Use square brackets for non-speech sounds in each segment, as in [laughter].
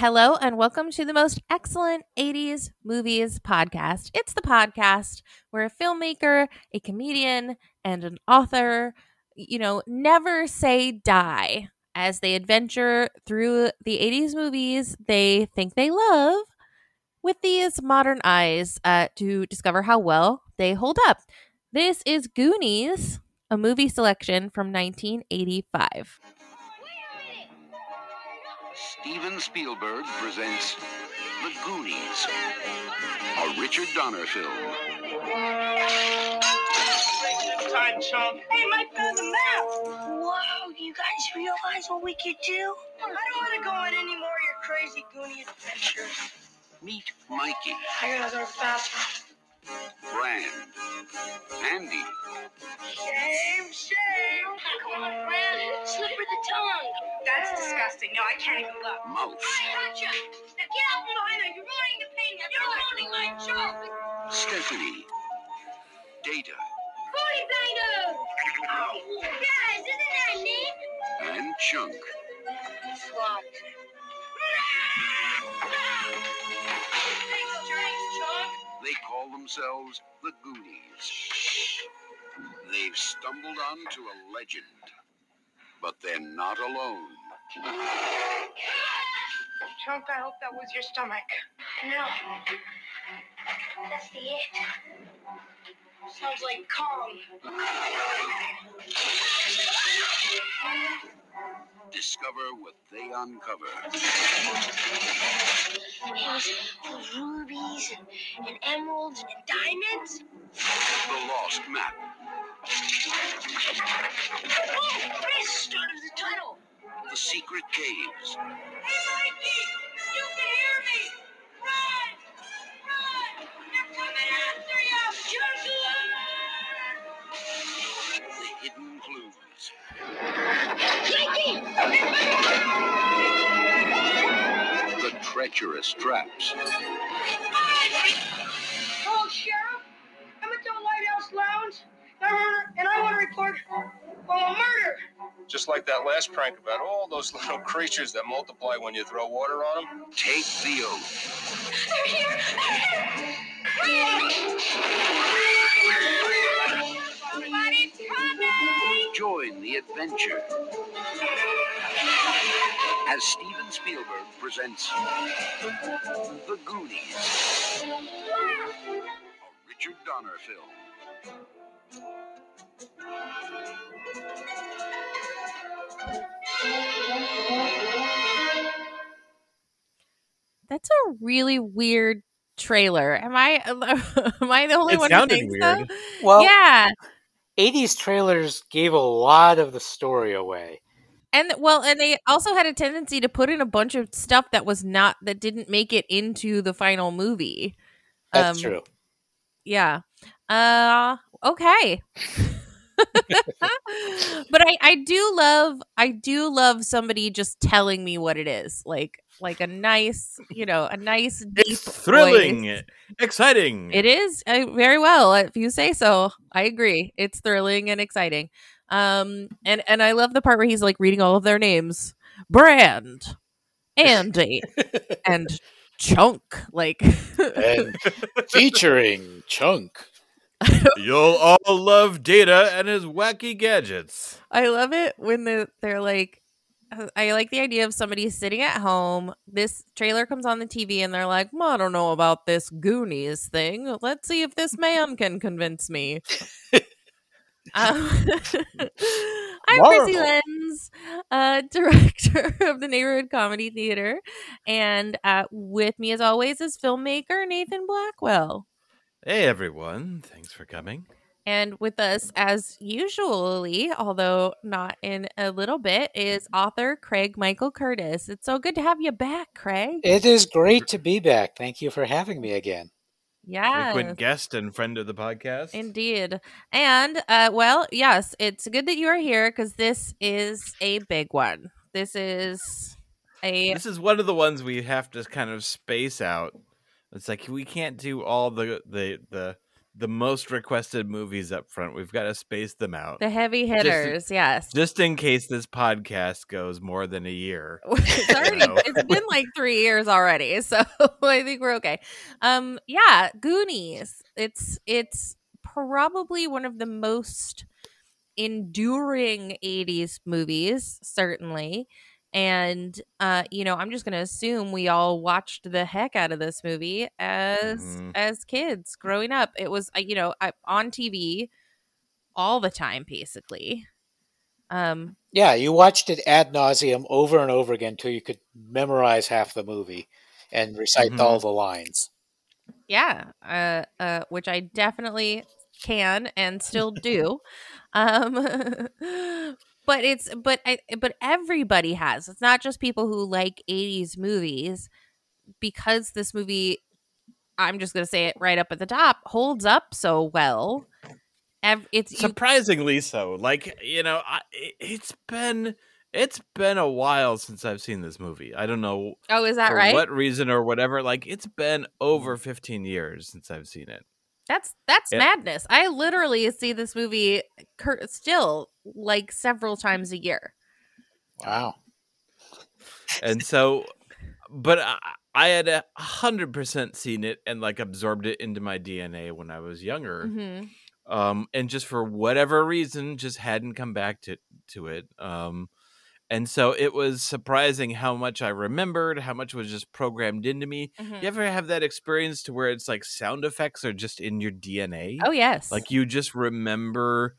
Hello, and welcome to the most excellent 80s movies podcast. It's the podcast where a filmmaker, a comedian, and an author, you know, never say die as they adventure through the 80s movies they think they love with these modern eyes uh, to discover how well they hold up. This is Goonies, a movie selection from 1985. Steven Spielberg presents The Goonies, a Richard Donner film. Time, chump. Hey, Mike found the map. Whoa, you guys realize what we could do? I don't want to go on any more of your crazy Goonie adventures. Meet Mikey, I gotta go fast. Brand, Andy, Shame, shame. Ah, come on, Fran. Slip her the tongue. That's disgusting. No, I can't even look. Mouse, I gotcha. Now get out from behind her. You're ruining the painting. You're ruining my joke. Stephanie, Data, Booty banger. Guys, isn't that neat? and Chunk. Slumped. Thanks, drinks, Chuck. They call themselves the Goonies. They've stumbled onto a legend, but they're not alone. Chunk, I hope that was your stomach. No. That's the it. Sounds like Kong. Discover what they uncover. Was rubies and, and emeralds and diamonds. The Lost Map. Oh, this started the tunnel. The Secret Caves. Hey, Mikey! You can hear me! Run! Run! They're coming after you! Joshua! The Hidden Clues. Mikey! The treacherous traps. Hello, Sheriff. I'm at the Lighthouse Lounge, and I want to, and I want to report well, a murder. Just like that last prank about all those [laughs] little creatures that multiply when you throw water on them. Take the oath. They're here! They're here! Somebody's coming! Join the adventure. As Steven Spielberg presents The Goonies, a Richard Donner film. That's a really weird trailer. Am I [laughs] am I the only It one who thinks weird. so? Well, yeah. 80s trailers gave a lot of the story away. And well, and they also had a tendency to put in a bunch of stuff that was not that didn't make it into the final movie. That's Um, true. Yeah. Uh okay. [laughs] but I I do love I do love somebody just telling me what it is. Like like a nice, you know, a nice deep It's thrilling, voice. exciting. It is uh, very well if you say so. I agree. It's thrilling and exciting. Um and and I love the part where he's like reading all of their names. Brand, Andy, [laughs] and Chunk. Like And [laughs] featuring Chunk. [laughs] You'll all love Data and his wacky gadgets. I love it when the, they're like, I like the idea of somebody sitting at home. This trailer comes on the TV and they're like, well, I don't know about this Goonies thing. Let's see if this man can convince me. Um, [laughs] I'm Chrissy Marvel. Lenz, uh, [laughs] director of the Neighborhood Comedy Theater. And uh, with me, as always, is filmmaker Nathan Blackwell. Hey everyone, thanks for coming. And with us, as usually, although not in a little bit, is author Craig Michael Curtis. It's so good to have you back, Craig. It is great to be back. Thank you for having me again. Yeah. Frequent guest and friend of the podcast. Indeed. And, uh, well, yes, it's good that you are here because this is a big one. This is a. This is one of the ones we have to kind of space out. It's like we can't do all the the the the most requested movies up front. We've got to space them out. The heavy hitters, yes. Just in case this podcast goes more than a year. [laughs] it's already it's been like three years already, [laughs] so I think we're okay. Um, yeah, Goonies. It's it's probably one of the most enduring '80s movies, certainly. And uh, you know, I'm just gonna assume we all watched the heck out of this movie as Mhm. as kids growing up. It was, uh, you know, I, on TV all the time, basically. Um, Yeah, you watched it ad nauseum over and over again till you could memorize half the movie and recite Mhm. all the lines. yeah uh uh which i definitely can and [laughs] still do um [laughs] but it's but i but everybody has it's not just people who like 80s movies because this movie i'm just gonna say it right up at the top holds up so well it's you, Surprisingly so. Like, you know, I, it- it's been it's been a while since I've seen this movie. I don't know oh is that for right what reason or whatever. Like, it's been over mm. 15 years since I've seen it. That's that's Yeah. madness. I literally see this movie cur- still like several times a year. Wow. and so but I, I had a hundred percent seen it and like absorbed it into my dna when i was younger. Hmm um and just for whatever reason just hadn't come back to to it. Um and so it was surprising how much i remembered how much was just programmed into me. Mhm. you ever have that experience to where it's like sound effects are just in your dna oh yes. Like you just remember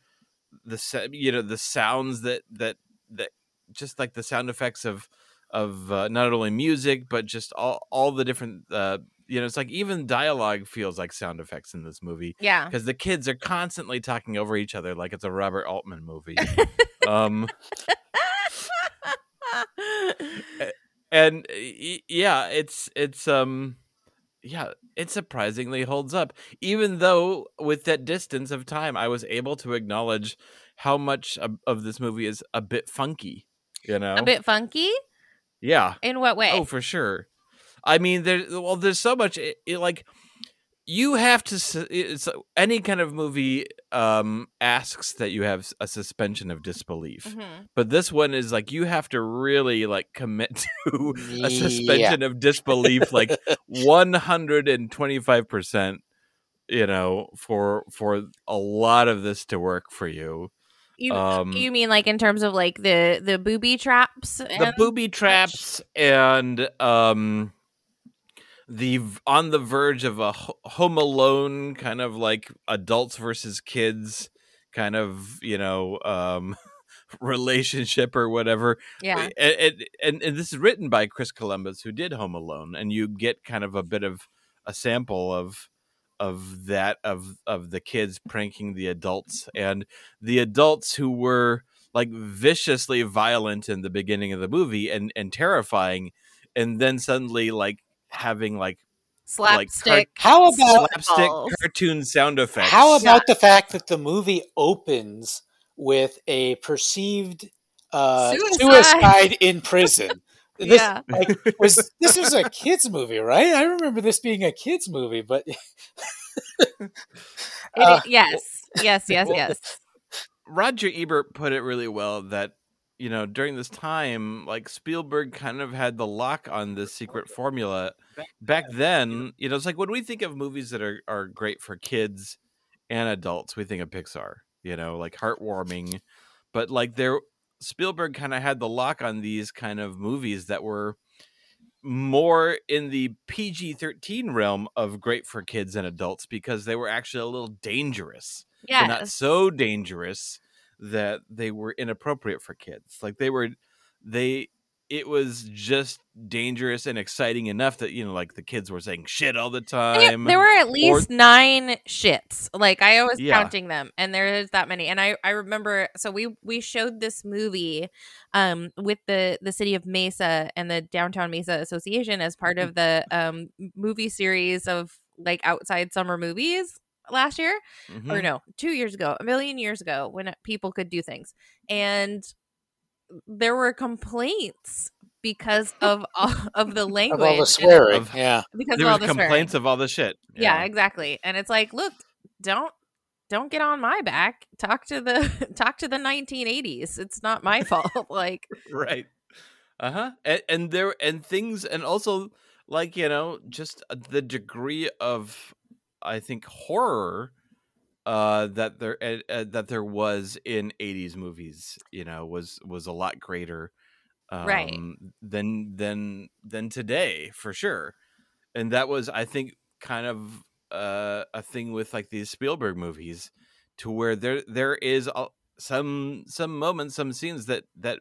the you know the sounds that that that just like the sound effects of of uh, not only music but just all all the different uh you know it's like even dialogue feels like sound effects in this movie yeah. because the kids are constantly talking over each other like it's a Robert Altman movie. [laughs] Um and yeah it's it's um yeah it surprisingly holds up. Even though with that distance of time i was able to acknowledge how much of, of this movie is a bit funky you know? a bit funky? Yeah. In what way? oh for sure. I mean there well there's so much it, it, like you have to it's any kind of movie um asks that you have a suspension of disbelief Mhm. but this one is like you have to really like commit [laughs] to a suspension of disbelief like 125% you know for for a lot of this to work for you You um you mean like in terms of like the the booby traps? the booby traps and um the on the verge of a home alone kind of like adults versus kids kind of you know um [laughs] relationship or whatever. Yeah, and, and, and and this is written by Chris Columbus, who did Home Alone, and you get kind of a bit of a sample of of that of of the kids pranking the adults. And the adults who were like viciously violent in the beginning of the movie and and terrifying, and then suddenly like having like slapstick. How about slapstick cartoon sound effects. how about the fact that the movie opens with a perceived uh, Suicide. suicide. in prison? [laughs] This, yeah, like, was this was a kids movie, right? I remember this being a kids movie, but [laughs] It- uh, yes, yes, yes, well, yes. Roger Ebert put it really well that you know during this time like Spielberg kind of had the lock on this secret formula back then you know it's like when we think of movies that are are great for kids and adults we think of Pixar you know like heartwarming but like there Spielberg kind of had the lock on these kind of movies that were more in the PG-13 realm of great for kids and adults because they were actually a little dangerous but not so dangerous that they were inappropriate for kids. Like they were, they, it was just dangerous and exciting enough that you know, like the kids were saying shit all the yeah, time. there were at least nine shits. Like I was Yeah. counting them, and there is that many. And I I remember. So we we showed this movie, um, with the the city of Mesa and the Downtown Mesa Association as part of the um movie series of like outside summer movies last year Mhm. or no, two years ago, a million years ago, when people could do things, and there were complaints because [laughs] of all, [laughs] of the language, of all the swearing, Of- yeah. because There of all was the complaints swearing. of all the shit. yeah, exactly, and it's like, look, don't don't get on my back. Talk to the [laughs] talk to the 1980s. It's not my fault. like right uh-huh and, and there and things and also like you know just uh, the degree of i think horror uh that there uh, that there was in 80s movies you know was was a lot greater um Right. than than than today for sure and that was i think kind of uh a thing with like these spielberg movies to where there there is a, some some moments some scenes that that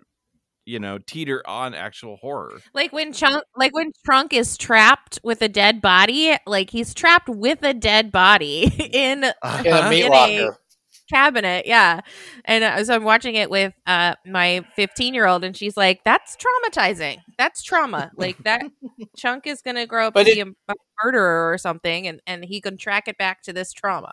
you know teeter on actual horror. Like when Chunk like when Trunk is trapped with a dead body, like he's trapped with a dead body [laughs] in in a Uh-huh. meat In a- cabinet yeah. And uh, so i'm watching it with uh my 15 year old and she's like that's traumatizing. That's trauma. [laughs] Like that chunk is gonna grow up But to it- be a, a murderer or something and and he can track it back to this trauma.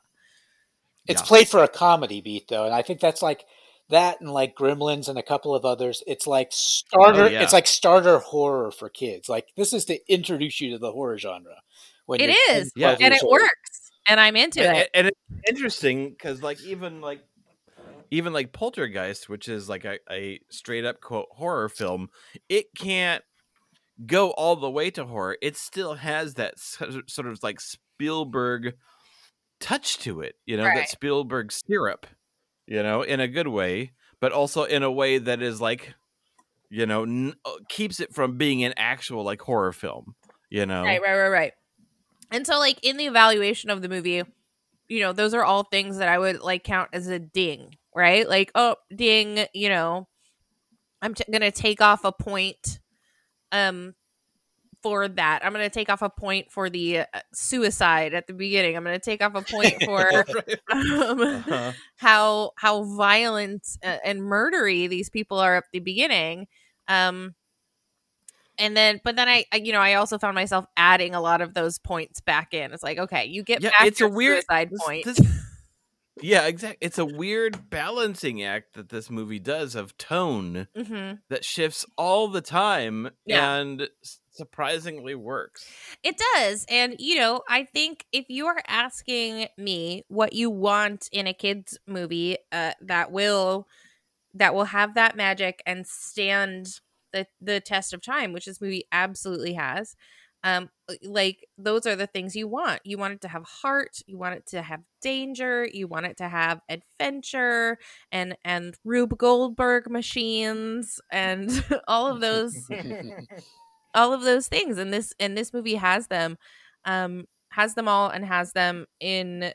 It's Yeah. played for a comedy beat though, and I think that's like that and like Gremlins and a couple of others. It's like oh, starter. Oh, yeah. It's like starter horror for kids. Like this is to introduce you to the horror genre. When It you're 10, is, 12 and it old. works and i'm into and, it and it's interesting because like even like even like poltergeist which is like a, a straight up quote horror film it can't go all the way to horror it still has that sort of- sort of like spielberg touch to it you know Right. that spielberg syrup you know in a good way but also in a way that is like you know n- uh, keeps it from being an actual like horror film you know Right, right, right, right. And so, like in the evaluation of the movie, you know, those are all things that I would like count as a ding, right? Like, oh, ding, you know, I'm t- gonna take off a point, um, for that. I'm gonna take off a point for the uh, suicide at the beginning. I'm gonna take off a point [laughs] for um, Uh-huh. how how violent uh, and murdery these people are at the beginning um and then but then I, I you know i also found myself adding a lot of those points back in it's like okay you get Yeah, back it's a weird- suicide this- point this- yeah, exactly. It's a weird balancing act that this movie does of tone hmm that shifts all the time Yeah. and surprisingly works. It does. And, you know, I think if you are asking me what you want in a kids movie uh, that will that will have that magic and stand the the test of time, which this movie absolutely has. Um like those are the things you want. You want it to have heart, you want it to have danger, you want it to have adventure and and Rube Goldberg machines and [laughs] all of those [laughs] [laughs] all of those things and this and this movie has them um has them all and has them in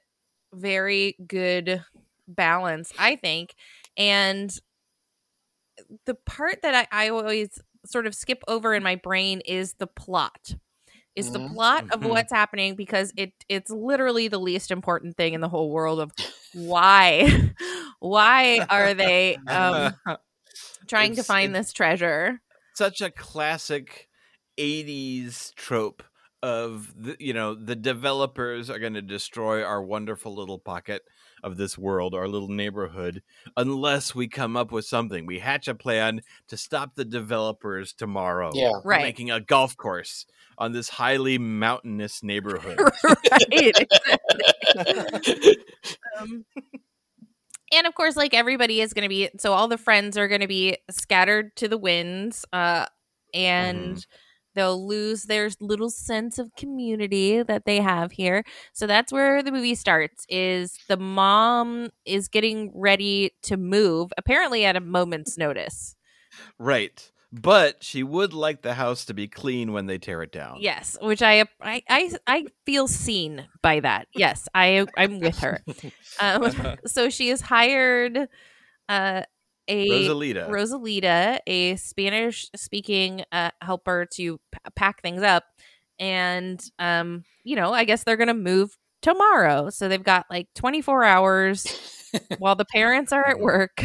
very good balance i think and the part that i, I always sort of skip over in my brain is the plot is the Mhm. plot of Mhm. what's happening because it it's literally the least important thing in the whole world of why [laughs] why are they um [laughs] trying to find this treasure Such a classic 80s trope of the, you know the developers are going to destroy our wonderful little pocket of this world our little neighborhood unless we come up with something we hatch a plan to stop the developers tomorrow Yeah. Right. making a golf course on this highly mountainous neighborhood [laughs] right [laughs] um, and of course like everybody is going to be so all the friends are going to be scattered to the winds uh and they'll lose their little sense of community that they have here. So that's where the movie starts is the mom is getting ready to move apparently at a moment's notice. Right. But she would like the house to be clean when they tear it down. Yes, which I I I, I feel seen by that. Yes, I I'm with her. [laughs] Um, so she is hired uh, a rosalita Rosalita, a Spanish speaking uh, helper to p- pack things up, and um, you know, I guess they're gonna move tomorrow. So they've got like 24 hours [laughs] while the parents are at work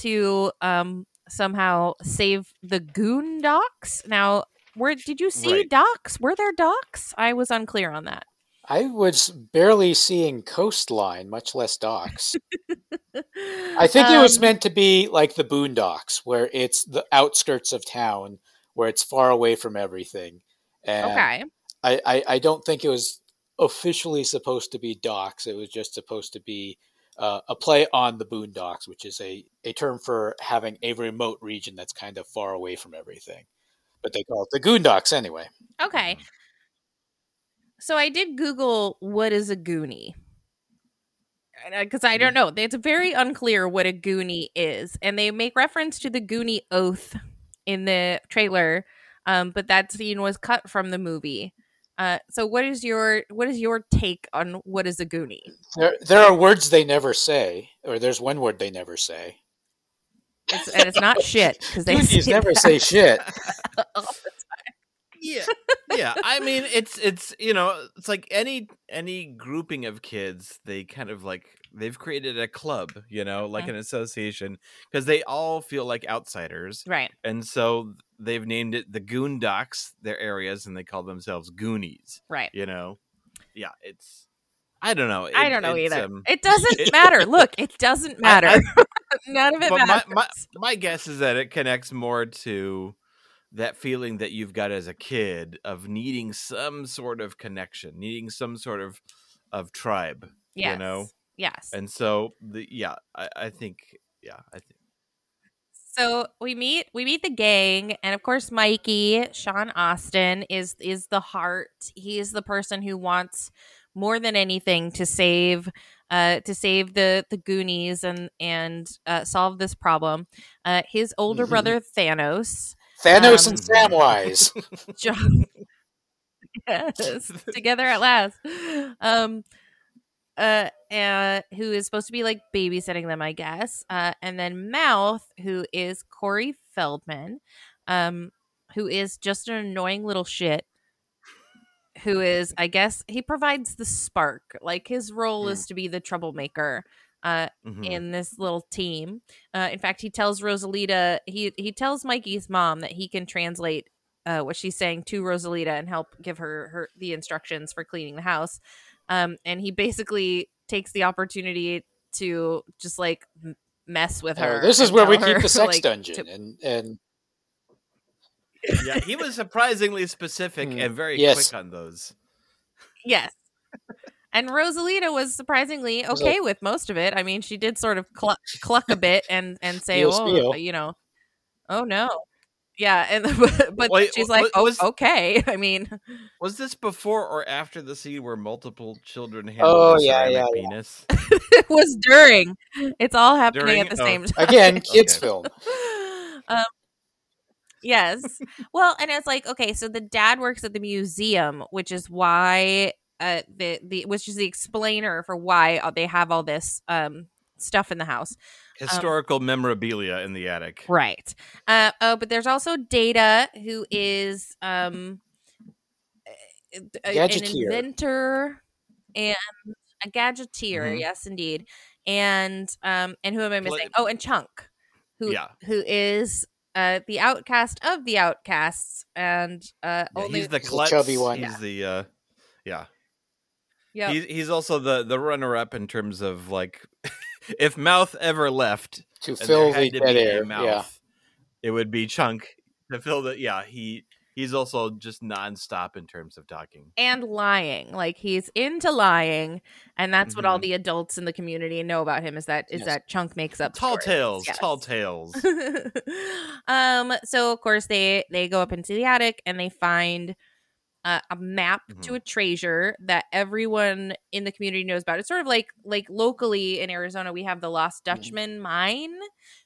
to um somehow save the goon docks. Now, where did you see Right. docks? Were there docks? I was unclear on that. I was barely seeing coastline, much less docks. I think it was Um, meant to be like the boondocks, where it's the outskirts of town, where it's far away from everything. And okay. I, I, I don't think it was officially supposed to be docks. It was just supposed to be uh, a play on the boondocks, which is a, a term for having a remote region that's kind of far away from everything. But they call it the Goondocks anyway. Okay. So I did Google what is a Goonie. Because I don't know. It's very unclear what a Goonie is. And they make reference to the Goonie oath in the trailer. Um, but that scene was cut from the movie. Uh, so what is your what is your take on what is a Goonie? There, there are words they never say, or there's one word they never say. It's, and it's not shit because they Goonies say never that say shit. [laughs] [laughs] yeah [laughs] yeah i mean it's it's you know it's like any any grouping of kids they kind of like they've created a club you know like Mhm. an association because they all feel like outsiders Right. and so they've named it the Goon goondocks their areas and they call themselves goonies Right. you know yeah it's i don't know I don't know either. um, it doesn't it- [laughs] matter. Look, it doesn't matter. I- [laughs] None of it but my, matters. my my guess is that it connects more to that feeling that you've got as a kid of needing some sort of connection, needing some sort of of tribe, yes. you know. Yes. And so the yeah, I, I think yeah, I think So we meet we meet the gang, and of course Mikey, Sean Astin is is the heart. He is the person who wants more than anything to save uh to save the the Goonies and and uh, solve this problem. Uh, his older Mhm. brother Thanos, Thanos Um, and Samwise. [laughs] John, [laughs] yes, together at last. Um, uh, uh, who is supposed to be like babysitting them, I guess. Uh, and then Mouth, who is Corey Feldman, um, who is just an annoying little shit. Who is, I guess, he provides the spark. Like his role is to be the troublemaker. Uh, mhm. in this little team. Uh, in fact, he tells Rosalita he he tells Mikey's mom that he can translate uh, what she's saying to Rosalita and help give her her the instructions for cleaning the house. Um, and he basically takes the opportunity to just like m- mess with her. Oh, this is where we tell keep the [laughs] sex like, dungeon, to- and and yeah, he was surprisingly specific Hmm, and very yes. quick on those. yes. And Rosalita was surprisingly was okay with most of it. I mean, she did sort of cluck, cluck a bit and and say, Spiel, "Oh, spiel. you know, oh no, yeah." And [laughs] but, but Wait, she's wa- like, "Oh, was- okay." [laughs] I mean, [laughs] Was this before or after the scene where multiple children handled Oh, a yeah, ceramic yeah, yeah. penis? it was during. It's all happening During? at the Oh. same time. again, kids Okay. film. um, yes. Well, and it's like okay, so the dad works at the museum, which is why uh the the which is the explainer for why uh, they have all this um stuff in the house. Historical memorabilia in the attic. Right. Uh oh, but there's also Data who is um a- a- an Gadgeteer. inventor and a gadgeteer, Mhm. yes indeed. And um and who am I Pla- missing? Oh, and Chunk. Who Yeah. who is uh the outcast of the outcasts and uh Yeah, only he's the klutz. chubby one. He's the uh yeah. Yep. He's he's also the the runner up in terms of like [laughs] if mouth ever left To fill there the had to dead air. mouth, Yeah. it would be chunk to fill the yeah, he he's also just nonstop in terms of talking. and lying. Like he's into lying, and that's what all Mhm. the adults in the community know about him is that is Yes. that Chunk makes up Tall stories. tales, Yes. tall tales. [laughs] um so of course they they go up into the attic and they find uh, a map to Mhm. a treasure that everyone in the community knows about. It's sort of like like locally in arizona we have the lost dutchman mine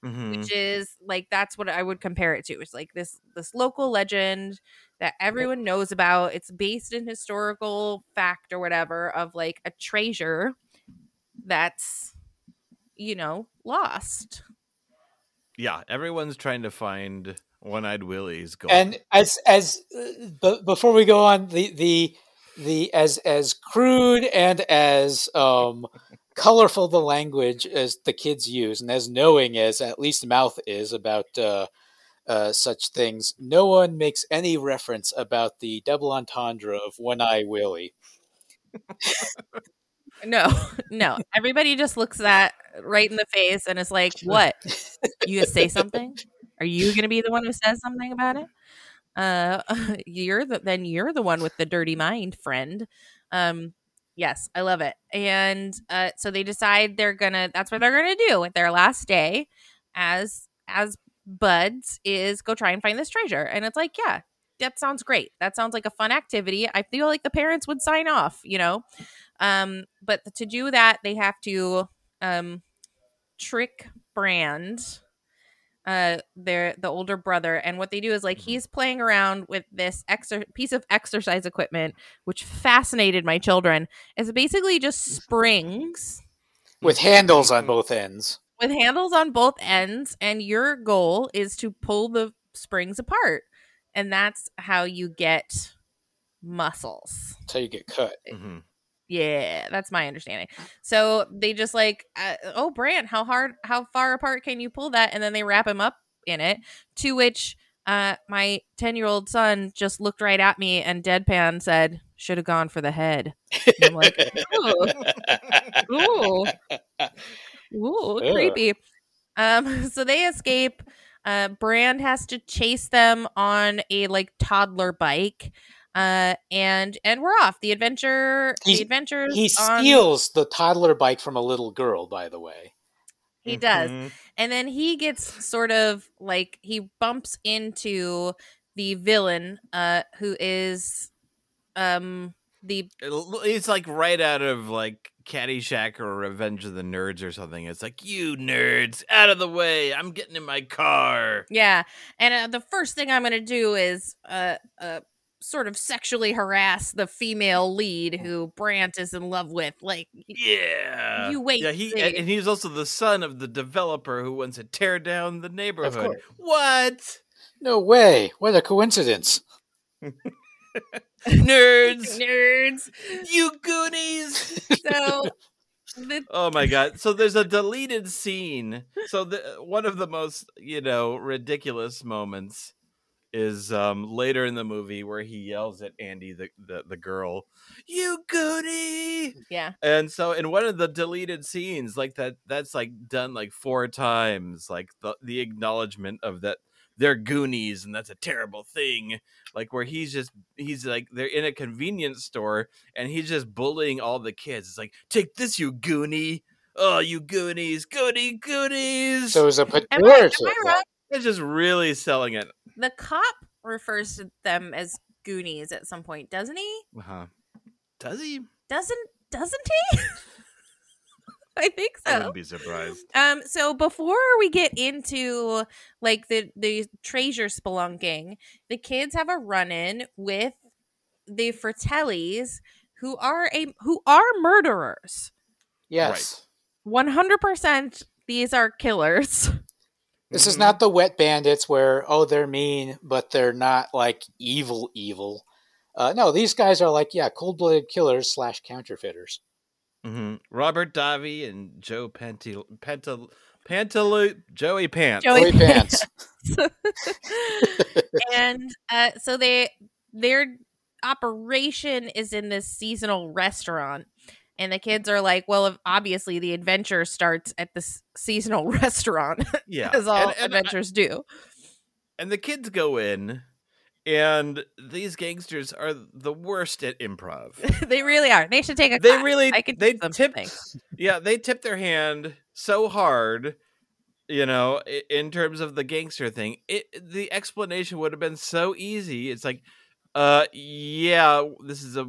Mhm. which is like that's what i would compare it to. It's like this this local legend that everyone knows about. It's based in historical fact or whatever of like a treasure that's you know lost. Yeah, everyone's trying to find one-eyed Willie's gold. And as as uh, b- before we go on, the the the as as crude and as um, [laughs] colorful the language as the kids use, and as knowing as at least Mouth is about uh, uh, such things, no one makes any reference about the double entendre of One Eye Willie. [laughs] no no everybody just looks that right in the face and is like [laughs] what you gonna say something are you gonna be the one who says something about it uh [laughs] you're the then you're the one with the dirty mind friend um Yes, I love it. And uh, so they decide they're gonna. That's what they're gonna do with their last day, as as buds, is go try and find this treasure. And it's like, yeah, that sounds great. That sounds like a fun activity. I feel like the parents would sign off. You know, um, but to do that, they have to um, trick Brand uh their the older brother and what they do is like he's playing around with this exer- piece of exercise equipment which fascinated my children is basically just springs with handles on both ends. with handles on both ends and your goal is to pull the springs apart and that's how you get muscles That's how you get cut. Mhm. Yeah, that's my understanding. So they just like, uh, oh, Brand, how hard, how far apart can you pull that? And then they wrap him up in it. To which uh, my ten-year-old son just looked right at me and deadpan said, "Should have gone for the head." And I'm like, ooh, ooh, ooh, creepy. Um, [laughs] so they escape. Uh, Brand has to chase them on a like toddler bike. Uh, and and we're off. The adventure, He's- the adventures. He on- steals the toddler bike from a little girl, by the way. He does. Mhm. And then he gets sort of like he bumps into the villain, uh, who is um the It- It's like right out of like Caddyshack or Revenge of the Nerds or something. It's like you nerds out of the way. I'm getting in my car. yeah. And uh, the first thing I'm gonna do is uh uh sort of sexually harass the female mm-hmm. lead mm-hmm. who Brand is in love with. Like Yeah, You wait Yeah, and he and and he's also the son of the developer who wants to tear down the neighborhood. What No way! What a coincidence! [laughs] nerds? [laughs] nerds. you Goonies! So the [laughs] Oh my god! So there's a deleted scene. So the one of the most you know ridiculous moments is um later in the movie where he yells at Andy the the, the girl, "You Goonie!" yeah. And so in one of the deleted scenes, like that, that's like done like four times, like the the acknowledgement of that they're Goonies and that's a terrible thing. Like where he's just he's like they're in a convenience store and he's just bullying all the kids. It's like, take this, you Goonie. Oh, you Goonies, Goonie, Goonies. So it was a Am I, am pejorative. I wrong? it's just really selling it. The cop refers to them as Goonies at some point, doesn't he? Uh-huh. Does he? Doesn't doesn't he? [laughs] I think so. I so. wouldn't be surprised. Um, so before we get into like the the treasure spelunking, the kids have a run in with the Fratellis, who are a who are murderers. Yes. One hundred percent, these are killers. [laughs] This is Mhm. not the wet bandits where oh they're mean, but they're not like evil evil. Uh, no, these guys are like yeah, cold blooded killers slash counterfeiters. Mhm. Robert Davi and Joe Pentil Pental Pantalu Joey Pants. Joey Joey Pants. [laughs] and uh, so they their operation is in this seasonal restaurant and the kids are like well obviously the adventure starts at this seasonal [laughs] restaurant yeah, as all and, and, adventures do. and the kids go in, and these gangsters are the worst at improv. [laughs] they really are. They should take a They class. really I could they tip yeah they tip their hand so hard you know in terms of the gangster thing. It the explanation would have been so easy. It's like uh yeah this is a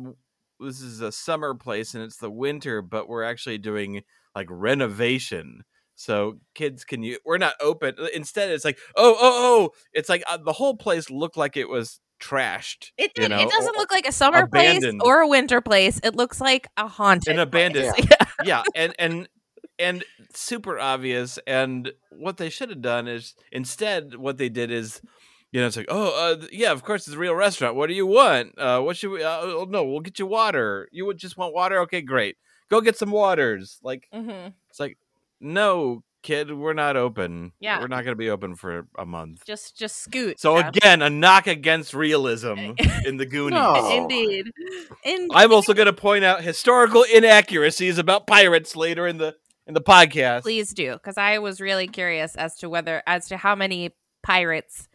this is a summer place and it's the winter but we're actually doing like renovation so kids can you we're not open instead it's like oh oh oh it's like uh, the whole place looked like it was trashed it you know, it doesn't look like a summer place abandoned. or a winter place it looks like a haunted An abandoned- [laughs] place. yeah and and and super obvious and what they should have done is instead what they did is you know it's like oh uh, yeah of course it's a real restaurant. What do you want? Uh what should we uh, oh, no we'll get you water. You would just want water? Okay great. Go get some waters. Like Mhm. it's like no kid we're not open. Yeah. we're not going to be open for a month. Just just scoot so yeah. again a knock against realism [laughs] in the goonies. No. [laughs] indeed. In- i'm also going to point out historical inaccuracies about pirates later in the in the podcast. Please do because i was really curious as to whether as to how many pirates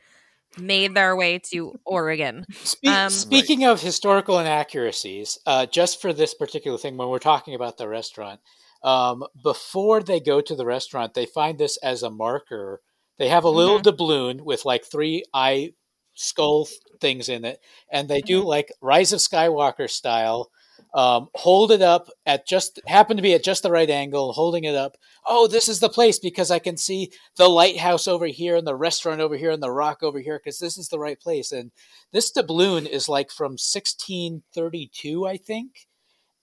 made their way to Oregon. Spe- Um, speaking of historical inaccuracies, uh, just for this particular thing, when we're talking about the restaurant, um, before they go to the restaurant, they find this as a marker. They have a little doubloon with like three eye skull things in it, and they do like Rise of Skywalker style. Um, hold it up at just happen to be at just the right angle, holding it up. Oh, this is the place because I can see the lighthouse over here and the restaurant over here and the rock over here because this is the right place. And this doubloon is like from 1632, I think.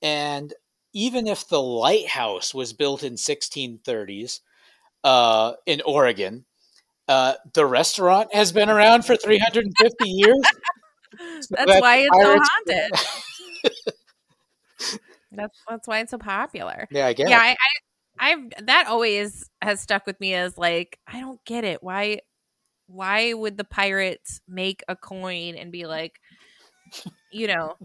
And even if the lighthouse was built in 1630s uh, in Oregon, uh, the restaurant has been around for 350 years. So [laughs] That's that why it's so haunted. That's that's why it's so popular. Yeah, I guess. Yeah, I, I I've that always has stuck with me as like I don't get it. Why why would the pirates make a coin and be like, you know,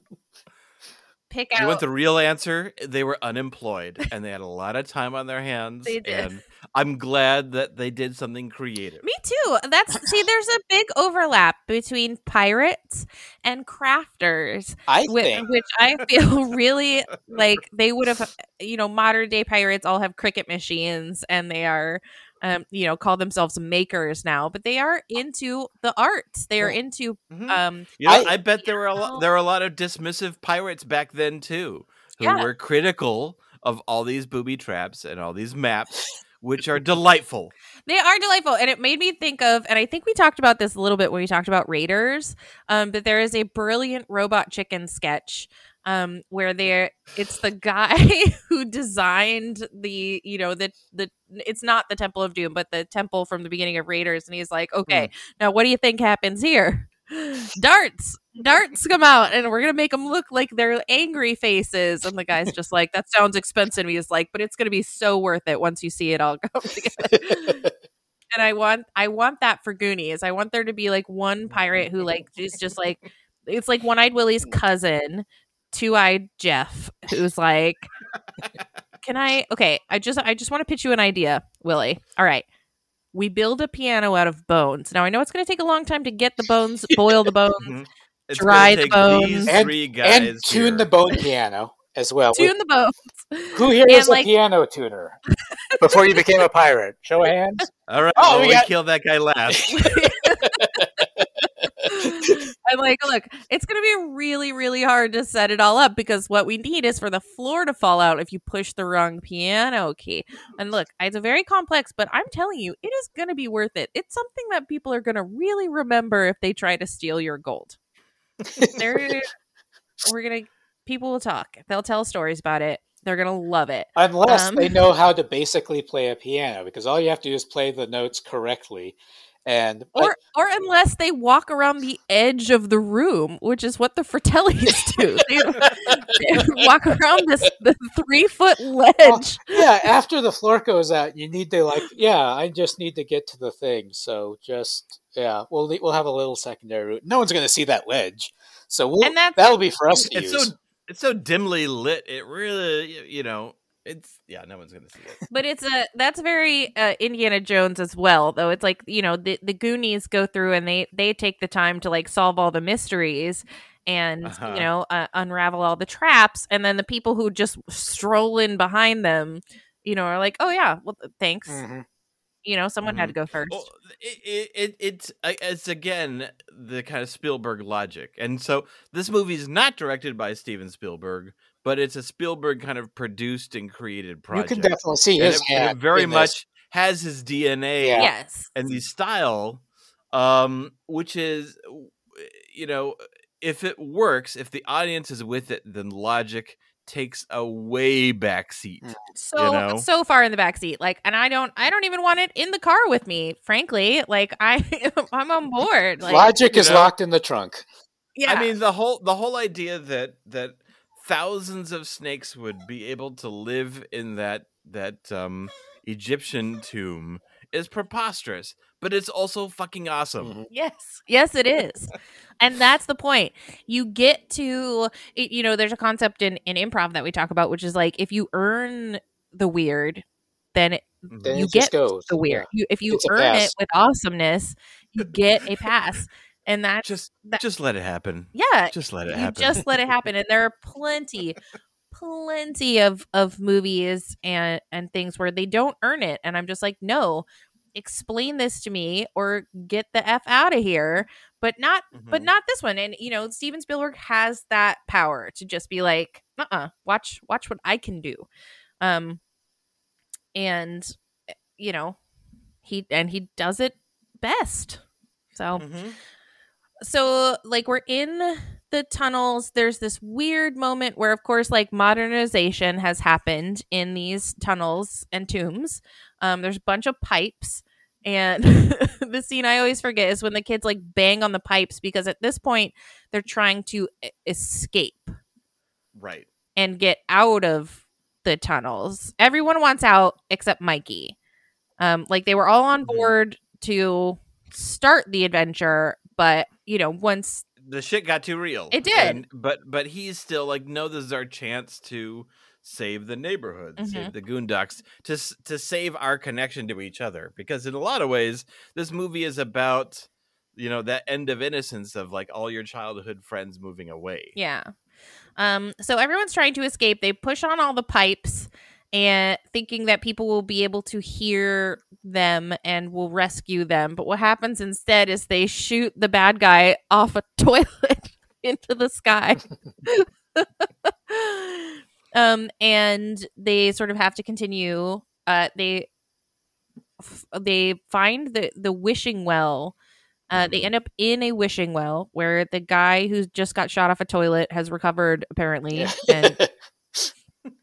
pick out You want the real answer? They were unemployed and they had a lot of time on their hands. They did. And I'm glad that they did something creative. Me too. That's see, there's a big overlap between pirates and crafters, I think. which I feel [laughs] really like they would have. You know, modern day pirates all have Cricut machines, and they are, um, you know, call themselves makers now. But they are into the arts. They are Yeah. into, Mhm. um, You know, I- I, bet there were a lot, there were a lot of dismissive pirates back then too, who Yeah. were critical of all these booby traps and all these maps, which are delightful. They are delightful, and it made me think of, and I think we talked about this a little bit when we talked about Raiders. Um, but there is a brilliant robot chicken sketch, um, where there it's the guy [laughs] who designed the, you know, the the it's not the Temple of Doom, but the temple from the beginning of Raiders, and he's like, okay, now what do you think happens here? [gasps] Darts, darts come out, and we're gonna make them look like they're angry faces. And the guy's just like, that sounds expensive. He's like, but it's gonna be so worth it once you see it all [laughs] come together [laughs] and I want I want that for Goonies. I want there to be like one pirate who like is just like it's like One Eyed Willie's cousin, Two Eyed Jeff, who's [laughs] like, "Can I? Okay, I just I just want to pitch you an idea, Willie. All right." We build a piano out of bones. Now I know it's going to take a long time to get the bones, [laughs] boil the bones, Mhm. Dry the bones. And- and tune here. the bone piano as well. tune the bones. Who here and, is like- a piano tuner [laughs] before you became a pirate? Show of hands. All right, Oh, well, we we, got- kill that guy last. I'm like, look, it's going to be really, really hard to set it all up because what we need is for the floor to fall out if you push the wrong piano key. And look, it's a very complex, but I'm telling you, it is going to be worth it. It's something that people are going to really remember if they try to steal your gold. They're, [laughs] we're going to, people will talk. They'll tell stories about it. They're going to love it. Unless Um, they know how to basically play a piano, because all you have to do is play the notes correctly. And Or, or unless they walk around the edge of the room, which is what the Fratellis do. [laughs] They, they walk around this the three foot ledge. yeah, after the floor goes out, you need to like, yeah, I just need to get to the thing. So just yeah, we'll we'll have a little secondary route. No one's going to see that ledge, so we'll, And that's- that'll be for us to it's use. so it's so dimly lit. It really, you know, it's yeah, no one's gonna see it. But it's a that's very uh, Indiana Jones as well, though. It's like you know the the Goonies go through and they they take the time to like solve all the mysteries and Uh-huh. you know uh, unravel all the traps, and then the people who just stroll in behind them, you know, are like, oh yeah, well thanks. Mhm. You know, someone had to go first. Well, it, it, it it's uh, it's again the kind of Spielberg logic, and so this movie is not directed by Steven Spielberg, but it's a Spielberg kind of produced and created project. You can definitely see his it, it very in this. much has his DNA Yeah. Yes. and the style, um, which is, you know, if it works, if the audience is with it, then logic takes a way back seat. Mm. so know? so far in the back seat like and i don't i don't even want it in the car with me frankly like i [laughs] i'm on board like Logic is know- locked in the trunk. yeah I mean the whole the whole idea that that thousands of snakes would be able to live in that that um Egyptian tomb is preposterous, but it's also fucking awesome. Mhm. Yes, yes, it is, and that's the point. You get to, you know, there's a concept in in improv that we talk about, which is like if you earn the weird, then it, Then you it just get goes. the weird. Yeah. You, if you It's earn it with awesomeness, you get a pass. And that's Just that- just let it happen. yeah, Just let it happen. just let it happen and there are plenty plenty of of movies and and things where they don't earn it and i'm just like no explain this to me or get the f out of here but not but Mhm. not this one and you know steven spielberg has that power to just be like uh-uh watch watch what i can do um and eh, you know he and he does it best so Mhm. So like we're in the tunnels. There's this weird moment where of course like modernization has happened in these tunnels and tombs. Um there's a bunch of pipes. And [laughs] the scene i always forget is when the kids like bang on the pipes because at this point they're trying to escape. Right. and get out of the tunnels. Everyone wants out except mikey. Um like they were all on Mhm. board to start the adventure but you know once The shit got too real. It did. And- but but he's still like, no, this is our chance to save the neighborhood, Mhm. save the Goondocks, to to save our connection to each other. Because in a lot of ways, this movie is about you know that end of innocence of like all your childhood friends moving away. Yeah. Um, so everyone's trying to escape. They push on all the pipes and thinking that people will be able to hear them and will rescue them. But what happens instead is they shoot the bad guy off a [laughs] toilet into the sky. [laughs] um, and they sort of have to continue. Uh, they f- they find the the wishing well. Uh, they end up in a wishing well where the guy who just got shot off a toilet has recovered apparently and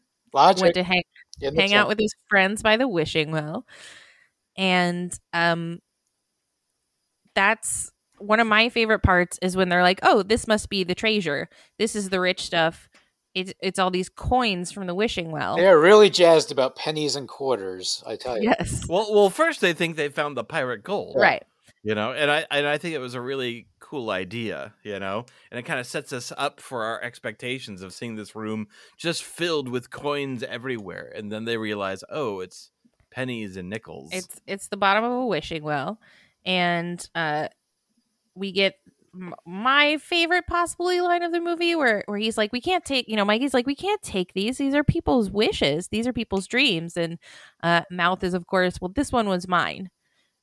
[laughs] Logic. went to hang hang out chat. with his friends by the wishing well and um that's one of my favorite parts is when they're like oh this must be the treasure this is the rich stuff it's it's all these coins from the wishing well They are really jazzed about pennies and quarters. I tell you. yes Well, well, first they think they found the pirate gold, right You know, and I and I think it was a really cool idea. You know, and it kind of sets us up for our expectations of seeing this room just filled with coins everywhere, and then they realize, oh, it's pennies and nickels. it's it's the bottom of a wishing well and uh we get my favorite possibly line of the movie where where he's like we can't take you know mikey's like we can't take these these are people's wishes these are people's dreams and uh mouth is of course well this one was mine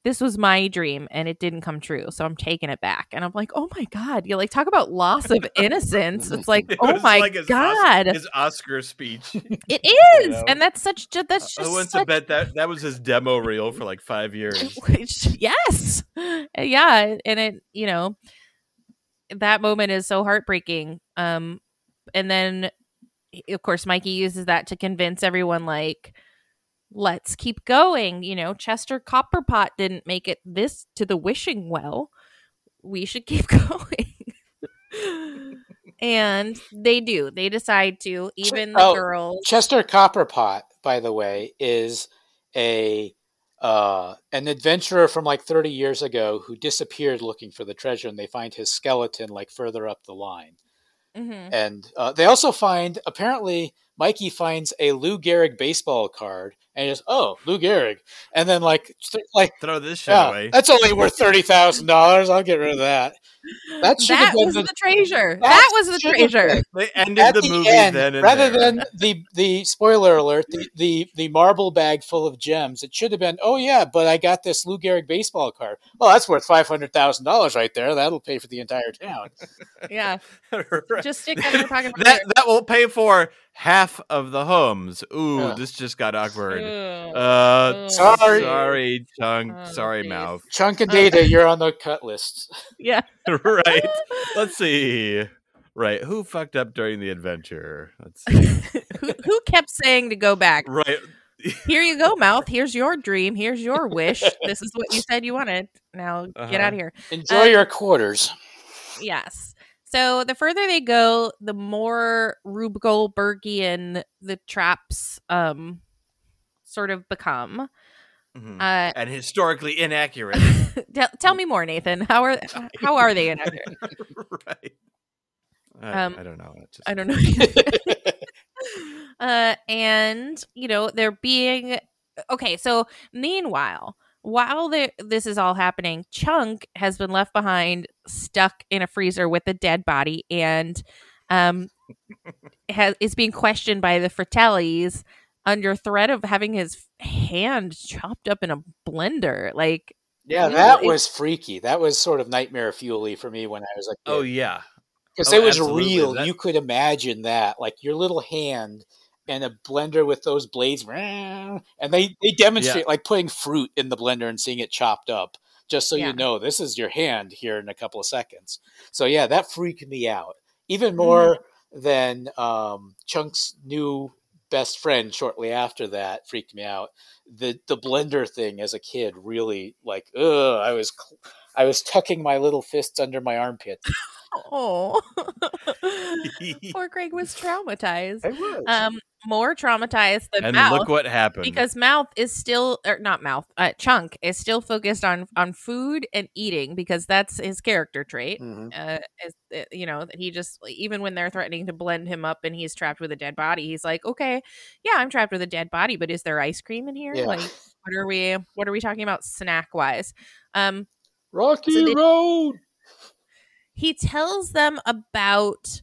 this was my dream and it didn't come true so i'm taking it back and i'm like oh my god you like talk about loss of [laughs] innocence it's like It oh my like his god his Oscar speech. [laughs] it is know? and that's such that's I just went such to bet that that was his demo reel for like five [laughs] years. Which, yes. Yeah. And it, you know, that moment is so heartbreaking. Um, and then, of course, Mikey uses that to convince everyone, like, let's keep going. You know, Chester Copperpot didn't make it this to the wishing well. We should keep [laughs] going. and they do. They decide to. Even the Oh, girl. Chester Copperpot, by the way, is a uh, an adventurer from like 30 years ago who disappeared looking for the treasure, and they find his skeleton like further up the line. Mhm. And uh, they also find apparently Mikey finds a Lou Gehrig baseball card, and he goes, "Oh, Lou Gehrig," and then like th- like Throw this shit yeah, away. that's only worth thirty thousand dollars. I'll get rid of that. That That been was the, the treasure. that That was the treasure. been- They [laughs] ended at the, the movie end, then and rather there. than the the spoiler alert, the, the the marble bag full of gems. It should have been, oh yeah, but I got this Lou Gehrig baseball card. Well, that's worth five hundred thousand dollars right there. That'll pay for the entire town. Yeah. [laughs] Right. Just stick that in your pocket. that that will pay for half of the homes. Ooh, Yeah. this just got awkward. Ugh. Uh, Ugh. Sorry. sorry, chunk. Oh, sorry, geez. mouth. Chunk and data, you're on the cut list. [laughs] [laughs] Yeah. [laughs] right. Let's see. Right. Who fucked up during the adventure? Let's see. who, who kept saying to go back? right. Here you go, mouth. Here's your dream. Here's your wish. This is what you said you wanted. Now get Uh-huh. out of here. Enjoy Uh, your quarters. Yes. So the further they go, the more Rube Goldbergian the traps um sort of become. Mhm. Uh, and historically inaccurate. [laughs] tell, tell me more, Nathan. How are how are they inaccurate? [laughs] right. I, Um, I don't know. Just- I don't know. [laughs] uh, and you know they're being okay. So meanwhile, while the, this is all happening, Chunk has been left behind, stuck in a freezer with a dead body, and um, has, is being questioned by the Fratellis under threat of having his hand chopped up in a blender. Like, Yeah, Really? that was freaky. That was sort of nightmare fuely for me when I was like, Oh yeah, because Oh, it was absolutely. real. That- You could imagine that, like your little hand and a blender with those blades, and they they demonstrate like putting fruit in the blender and seeing it chopped up, just so Yeah. you know this is your hand here in a couple of seconds. So yeah, that freaked me out even more than um, Chunk's new best friend. Shortly after that, freaked me out. The the blender thing as a kid really like, ugh, I was. cl- I was tucking my little fists under my armpits. [laughs] oh, [laughs] poor Greg was traumatized. I was. Um, more traumatized than and Mouth. look what happened. because mouth is still or not mouth uh, chunk is still focused on on food and eating because that's his character trait Mhm. uh is, uh, you know that he just even when they're threatening to blend him up and he's trapped with a dead body he's like okay yeah i'm trapped with a dead body but is there ice cream in here Yeah. like what are we what are we talking about snack wise um Rocky So they- Road. he tells them about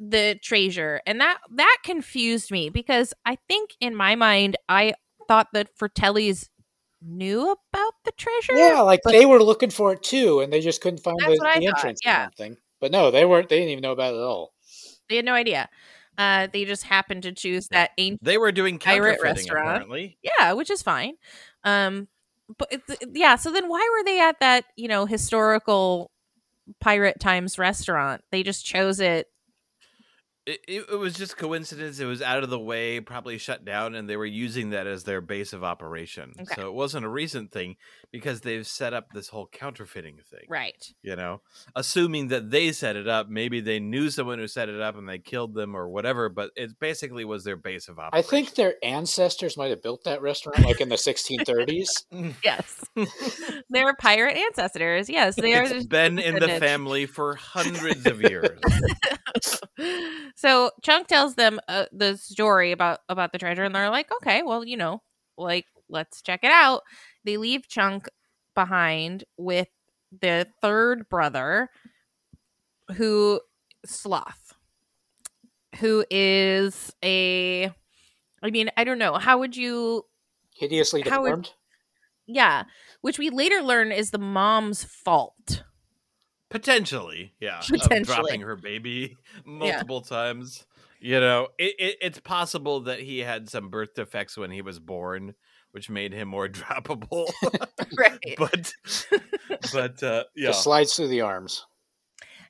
the treasure and that that confused me because i think in my mind i thought that fratellis knew about the treasure Yeah, like they were looking for it too, and they just couldn't find That's the, what the thought, entrance yeah. or something. But no, they weren't. They didn't even know about it at all. they had no idea uh they just happened to choose that ancient they were doing pirate restaurant. apparently. yeah which is fine um but it's, yeah so then why were they at that you know historical pirate times restaurant they just chose it It, it, it was just coincidence. It was out of the way, probably shut down, and they were using that as their base of operation. Okay. So it wasn't a recent thing because they've set up this whole counterfeiting thing. right You know, assuming that they set it up, maybe they knew someone who set it up and they killed them or whatever. But it basically was their base of operations. I think their ancestors might have built that restaurant like in the 1630s. [laughs] yes [laughs] they're pirate ancestors yes they are it's been in the family for hundreds of years. [laughs] so chunk tells them uh, the story about about the treasure and they're like okay well you know like let's check it out they leave chunk behind with the third brother who sloth who is a i mean i don't know how would you Hideously How would- deformed. yeah which we later learn is the mom's fault Potentially, yeah. of Potentially. dropping her baby [laughs] multiple times. You know, it, it, it's possible that he had some birth defects when he was born, which made him more [laughs] droppable. [laughs] right but, but uh, yeah, Just slides through the arms.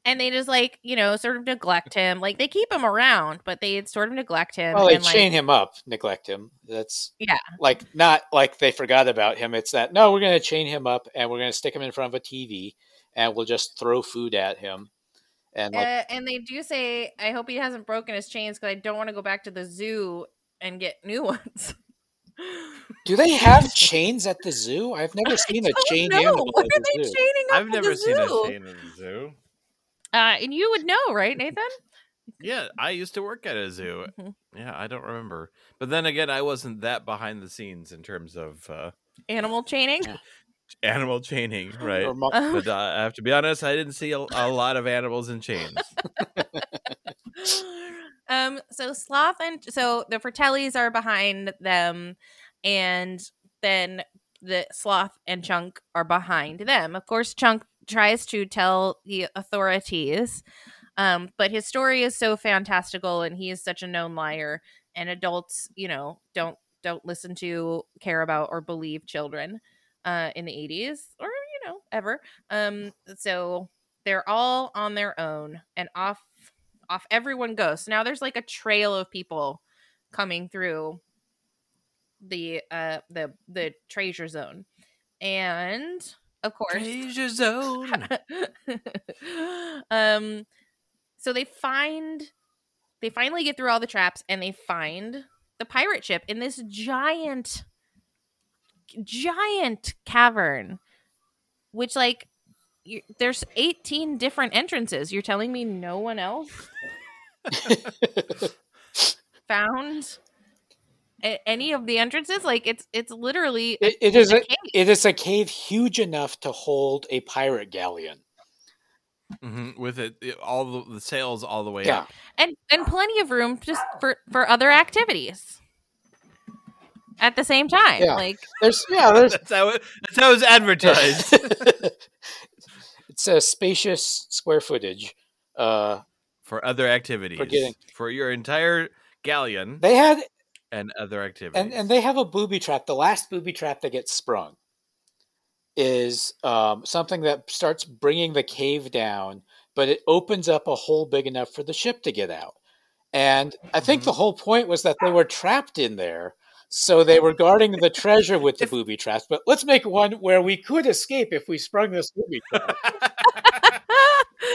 and they just like you know sort of neglect him like they keep him around but they sort of neglect him Well, they and like chain him up, neglect him. That's Yeah. like not like they forgot about him. It's that no, we're going to chain him up and we're going to stick him in front of a TV and we'll just throw food at him. And like, uh, and they do say i hope he hasn't broken his chains because i don't want to go back to the zoo and get new [laughs] ones do they have chains at the zoo? I've never seen a don't chained know. animal what at are the they zoo. chaining up I've at never the seen zoo? a chain in the zoo. uh, and you would know right nathan Yeah, I used to work at a zoo. Mhm. Yeah, I don't remember. But then again, I wasn't that behind the scenes in terms of uh, animal chaining animal chaining, right? Or mo- Uh, But uh, I have to be honest, I didn't see a, a lot of animals in chains. [laughs] um so sloth and so the fratellis are behind them and then the sloth and chunk are behind them. Of course chunk tries to tell the authorities um but his story is so fantastical and he is such a known liar and adults you know don't don't listen to care about or believe children uh in the 80s or you know ever. Um so they're all on their own and off off everyone goes. So now there's like a trail of people coming through the uh the the treasure zone. And of course Treasure zone. [laughs] um so they find they finally get through all the traps and they find the pirate ship in this giant giant cavern which like you, there's 18 different entrances you're telling me no one else [laughs] found a- any of the entrances. Like it's it's literally It, it is a, cave. it is a cave huge enough to hold a pirate galleon. hmm With it, it- all the, the sails all the way Yeah. up. and and plenty of room just for for other activities at the same time. Yeah. Like There's yeah, there's [laughs] That's how it, that's how it's advertised. [laughs] it's a spacious square footage. Uh, for other activities. getting- for your entire galleon they had and other activities. and and they have a booby trap. The last booby trap that gets sprung is um, something that starts bringing the cave down, but it opens up a hole big enough for the ship to get out. And I think the whole point was that they were trapped in there, so they were guarding the treasure with the booby traps. But let's make one where we could escape if we sprung this booby trap.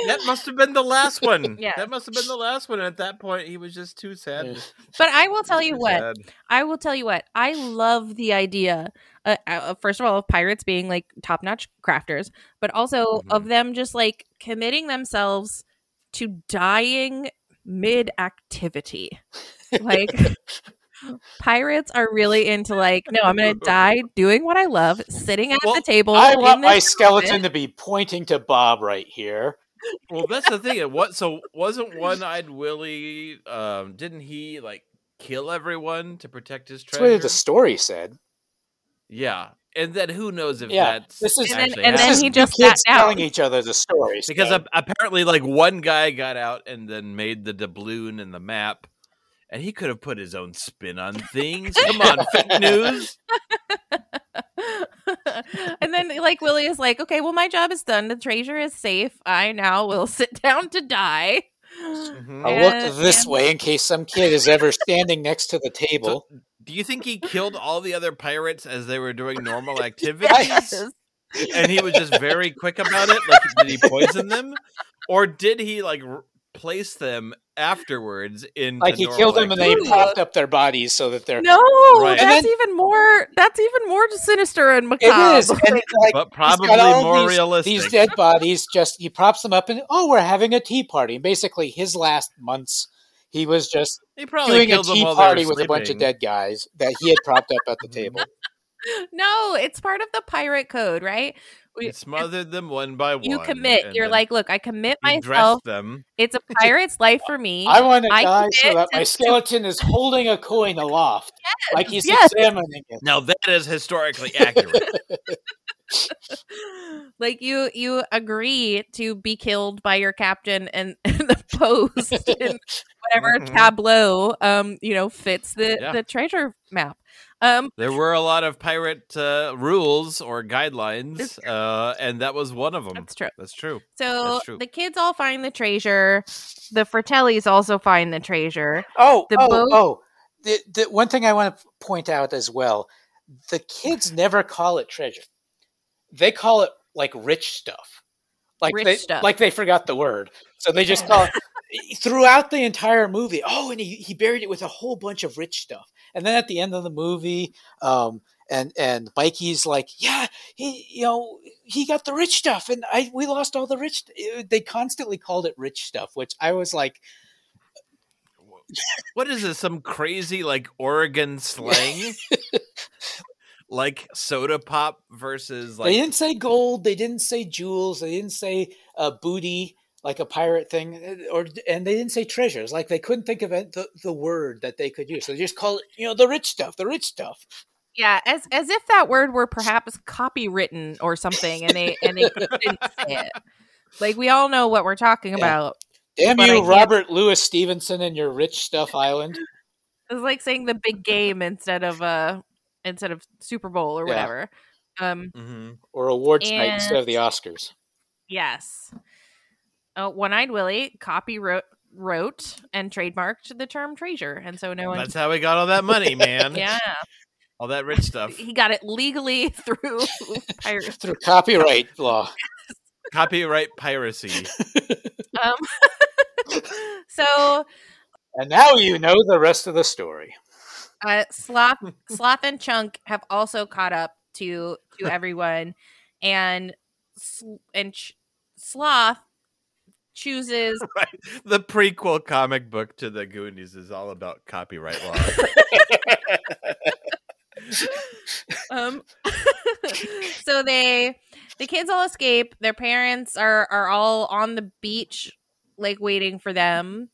that must have been the last one. [laughs] Yeah. That must have been the last one. At that point, he was just too sad. Yeah. [laughs] but I will tell you what. sad. I will tell you what. I love the idea. Uh, uh, first of all, of pirates being like top-notch crafters, but also of them just like committing themselves to dying mid-activity. [laughs] Like pirates are really into like, no, I'm gonna [laughs] die doing what I love, sitting at Well, the table. I want my this skeleton to be pointing to Bob right here. Well, that's the thing. What? So wasn't One-Eyed Willie? Um, didn't he like kill everyone to protect his That's treasure? what the story said. yeah, and then who knows if Yeah, that's this is And then- and then he two just kids sat down. telling each other the stories because so- apparently, like one guy got out and then made the doubloon and the map, and he could have put his own spin on things. Come on, fake news. [laughs] and then like Willie is like, okay, well my job is done. The treasure is safe. I now will sit [laughs] down to die. Mhm. I'll look this and- way in case some kid is ever standing next to the table. Do you think he killed all the other pirates as they were doing normal [laughs] activities? Yes. and he was just very quick about it. Like, did he poison them, or did he like r- place them afterwards in like he killed them and they activity. propped up their bodies so that they're. No, Right. That's then- even more. That's even more sinister and macabre. is, and it's like but probably more these, realistic. These dead bodies, just he props them up and oh, we're having a tea party. And basically, his last months, he was just he probably doing a killed them tea while they were party with a bunch of dead guys that he had propped up at the [laughs] table. no, it's part of the pirate code, right? We- He smothered them one by one. you commit. You're like, look, I commit myself. dressed them. It's a [laughs] pirate's life for me. I want to I die so that my skeleton is holding a coin aloft, like he's yes. examining it. Now that is historically [laughs] accurate. [laughs] like you, you agree to be killed by your captain, and, and the post in whatever Mhm. tableau, um, you know, fits the Yeah. the treasure map. Um, there were a lot of pirate uh, rules or guidelines, uh, and that was one of them. that's true. That's true. So That's true. the kids all find the treasure. The Fratellis also find the treasure. Oh, The oh, boat- oh. The, the one thing I want to point out as well: the kids never call it treasure; they call it like rich stuff. Like Rich they, stuff. like they forgot the word, so they just call it [laughs] throughout the entire movie. Oh, and he, he buried it with a whole bunch of rich stuff, and then at the end of the movie, um, and and Mikey's like, yeah, he, you know, he got the rich stuff, and I we lost all the rich. They constantly called it rich stuff, which I was like, What is this? Some crazy like Oregon slang? [laughs] like soda pop versus like they didn't say gold. They didn't say jewels. They didn't say uh, booty like a pirate thing, uh, or and they didn't say treasures. Like they couldn't think of it, the the word that they could use. So they just call it, you know, the rich stuff, the rich stuff. Yeah, as as if that word were perhaps copywritten or something, and they and they couldn't [laughs] say it. Like we all know what we're talking Yeah. about. Damn you, Robert Louis Stevenson, and your rich stuff island. [laughs] It's like saying the big game instead of uh instead of Super Bowl or Yeah. whatever. Um, Mhm. or awards night instead of the Oscars. yes. Uh, One-eyed Willie copy wrote, wrote and trademarked the term treasure, and so no one. That's how we got all that money, man. [laughs] yeah, All that rich [laughs] stuff. he got it legally [laughs] through pirates. Through copyright law. Copyright piracy. Um, so And now you know the rest of the story. uh, sloth, sloth, and chunk have also caught up to to everyone, and Sl- and Ch- sloth chooses [laughs] right. The prequel comic book to the Goonies is all about copyright law. [laughs] um [laughs] so they the kids all escape their parents are are all on the beach like waiting for them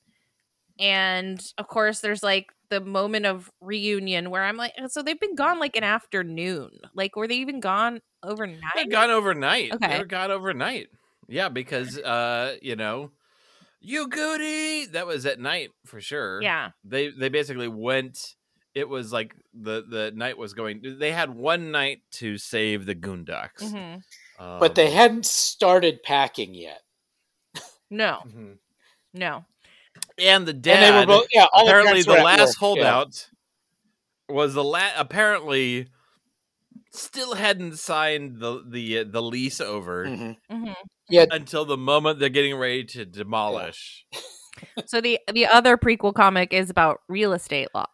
and of course there's like the moment of reunion where i'm like so they've been gone like an afternoon like were they even gone overnight They're gone overnight. Okay. They're gone overnight. Yeah, because uh, you know, you goody. That was at night for sure. yeah They they basically went. It was like the the night was going. They had one night to save the Goondocks. mhm. but they Um, hadn't started packing yet. no mhm. no and the And dad. they were both, yeah, all the apparently parents the last work, yeah. holdout was the last. Apparently, still hadn't signed the the uh, the lease over Mhm. Hmm until the moment they're getting ready to demolish. so the the other prequel comic is about real estate law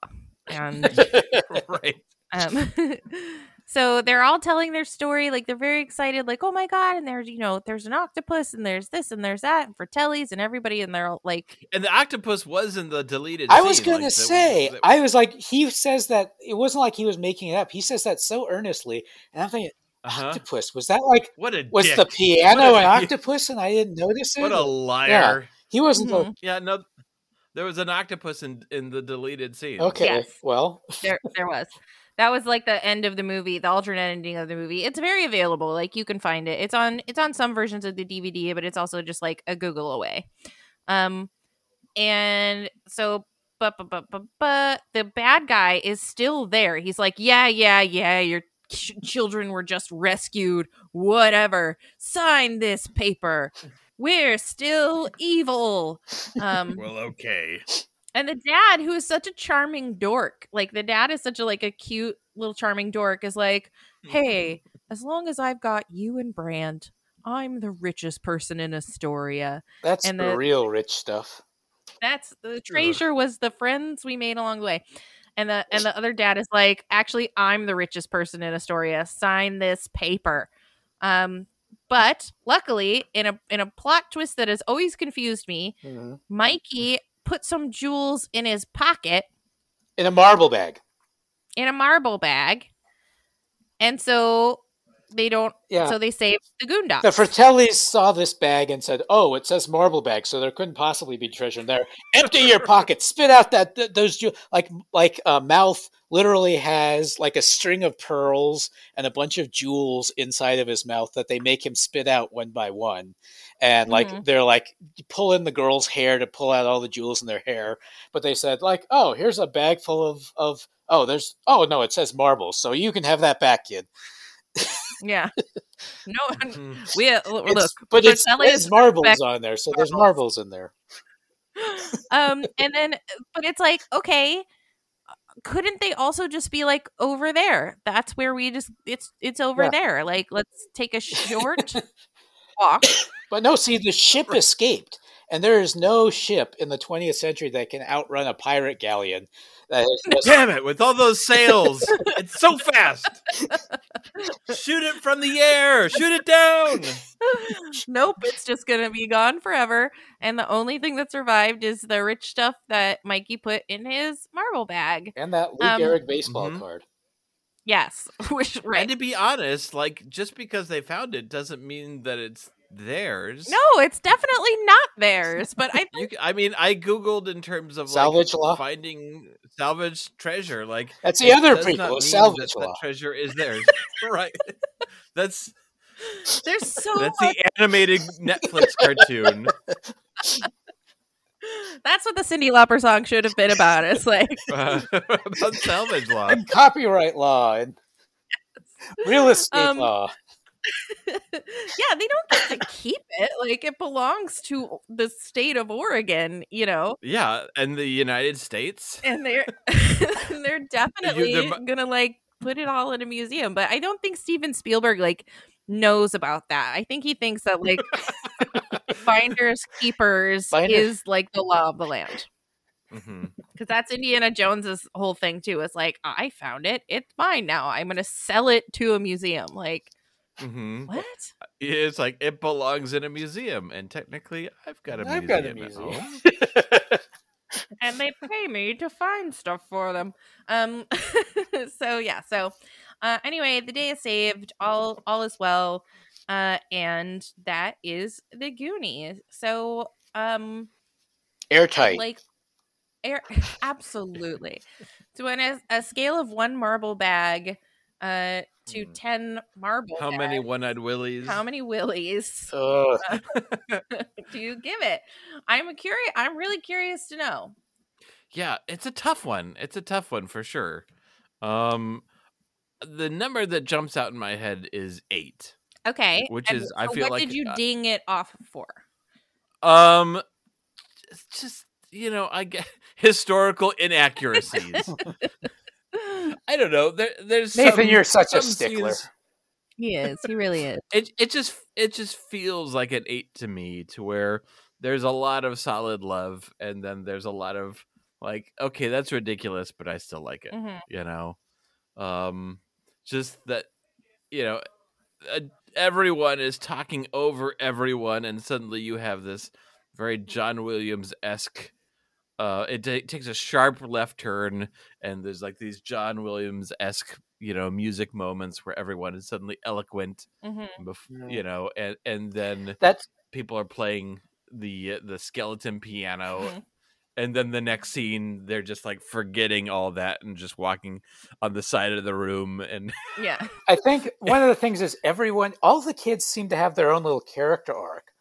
and [laughs] right. Um, [laughs] so they're all telling their story, like they're very excited, like, oh my god, and there's you know, there's an octopus and there's this and there's that, and Fratellis and everybody, and they're all like And the octopus was in the deleted. I was scene, going like, to that- say, that- I was like, he says that it wasn't like he was making it up. He says that so earnestly, and I'm thinking, uh-huh. octopus was that like What a was dick. the piano What an a- [laughs] octopus, and I didn't notice it. What a liar. he wasn't. the- Mhm. Yeah, no, there was an octopus in in the deleted scene. okay, Yes. well, [laughs] there there was. That was like the end of the movie, the alternate ending of the movie. It's very available. Like you can find it. It's on it's on some versions of the DVD, but it's also just like a Google away. Um and so but but but but but the bad guy is still there. He's like, "Yeah, yeah, yeah, your ch- children were just rescued. Whatever. Sign this paper. We're still evil." Um [laughs] Well, okay. and the dad, who is such a charming dork, like the dad is such a like a cute little charming dork, is like, "Hey, as long as I've got you and Brand, I'm the richest person in Astoria." that's And the, the- real rich stuff. That's the treasure was the friends we made along the way. And the and the other dad is like, "Actually, I'm the richest person in Astoria. Sign this paper." Um but luckily, in a in a plot twist that has always confused me, Mhm. Mikey put some jewels in his pocket In a marble bag. in a marble bag. And so they don't Yeah. so they save the Goondocks. the Fratellis saw this bag and said, "Oh, it says marble bag, so there couldn't possibly be treasure in there. Empty your pockets, spit out that th- those ju- like like uh, mouth literally has like a string of pearls and a bunch of jewels inside of his mouth that they make him spit out one by one, and like Mhm. they're like pull in the girl's hair to pull out all the jewels in their hair, but they said like, oh, here's a bag full of of oh, there's oh no, it says marbles, so you can have that back, kid. [laughs] yeah. [laughs] No Mhm. [laughs] we uh, look It's- but it's, it's marbles back- on there, so there's marbles. marbles in there. [laughs] um and then but it's like, okay, couldn't they also just be like over there? That's where we just it's it's over Yeah. there. Like let's take a short walk. But no, see, the ship escaped, and there is no ship in the 20th century that can outrun a pirate galleon. That is [laughs] just, Damn it! With all those sails, it's so fast. Shoot it from the air. Shoot it down. nope, it's just gonna be gone forever. And the only thing that survived is the rich stuff that Mikey put in his marble bag. and that Luke Um, Eric baseball Mhm. card. Yes, [laughs] which right. And to be honest, like just because they found it doesn't mean that it's theirs. No, it's definitely not theirs. But I [laughs] You, c- I mean, I googled in terms of Salvage like, law? finding salvage treasure. Like That's the other does not prequel, mean salvage that, law. That treasure is [laughs] theirs, [laughs] right? That's there's so that's much. the animated Netflix cartoon. That's what the Cyndi Lauper song should have been about. It's like uh, about salvage law. And copyright law and real estate Um, law. [laughs] yeah, they don't get to keep it. Like it belongs to the state of Oregon, you know. Yeah, and the United States. And they're [laughs] [laughs] they're definitely they're gonna like put it all in a museum. But I don't think Steven Spielberg like knows about that. I think he thinks that like finders keepers is like the law of the land. Mhm. Because that's Indiana Jones's whole thing too. Is like I found it, it's mine now. I'm gonna sell it to a museum. Like hmm What? It's like it belongs in a museum, and technically, I've got a I've museum. got a at museum. home. [laughs] and they pay me to find stuff for them. Um [laughs] so yeah, so uh anyway, the day is saved, all all is well. Uh and that is the Goonies. So um Airtight. like air [laughs] absolutely. So on a, a scale of one marble bag uh to Hmm. 10 marble How many one-eyed willies? how many willies [laughs] do you give it? I'm a curious I'm really curious to know. Yeah, it's a tough one. It's a tough one for sure. Um, the number that jumps out in my head is eight. Okay. Which and is- I feel what like, did you uh, ding it off for? Um, just you know, I get [laughs] historical inaccuracies. [laughs] I don't know. There, there's Nathan, some- you're such a stickler. scenes- He is. He really is. [laughs] It it just it just feels like an eight to me, to where there's a lot of solid love, and then there's a lot of like, okay, that's ridiculous, but I still like it. Mhm. You know, um, just that you know, uh, everyone is talking over everyone, and suddenly you have this very John Williams esque. Uh, it ta- takes a sharp left turn, and there's like these John Williams esque, you know, music moments where everyone is suddenly eloquent, Mhm. bef- you know, and and then That's people are playing the the skeleton piano, Mhm. and then the next scene they're just like forgetting all that and just walking on the side of the room, and Yeah. I think [laughs] one of the things is everyone, all the kids seem to have their own little character arc,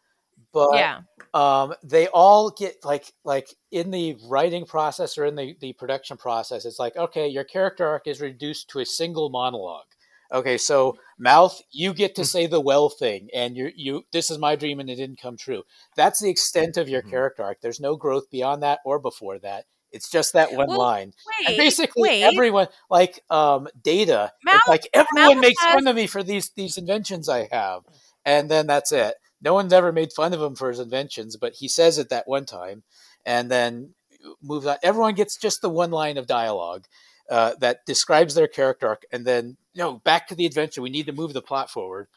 but yeah. um, they all get like like in the writing process or in the the production process. It's like okay, your character arc is reduced to a single monologue. Okay, so mouth, you get to say the well thing, and you you this is my dream and it didn't come true. That's the extent of your Mhm. character arc. There's no growth beyond that or before that. It's just that one Well, line. Wait. And basically wait. everyone like um data Mouth- like everyone makes has- fun of me for these these inventions i have and then that's it no one's ever made fun of him for his inventions but he says it that one time and then moves on. Everyone gets just the one line of dialogue uh, that describes their character arc and then no back to the adventure. We need to move the plot forward.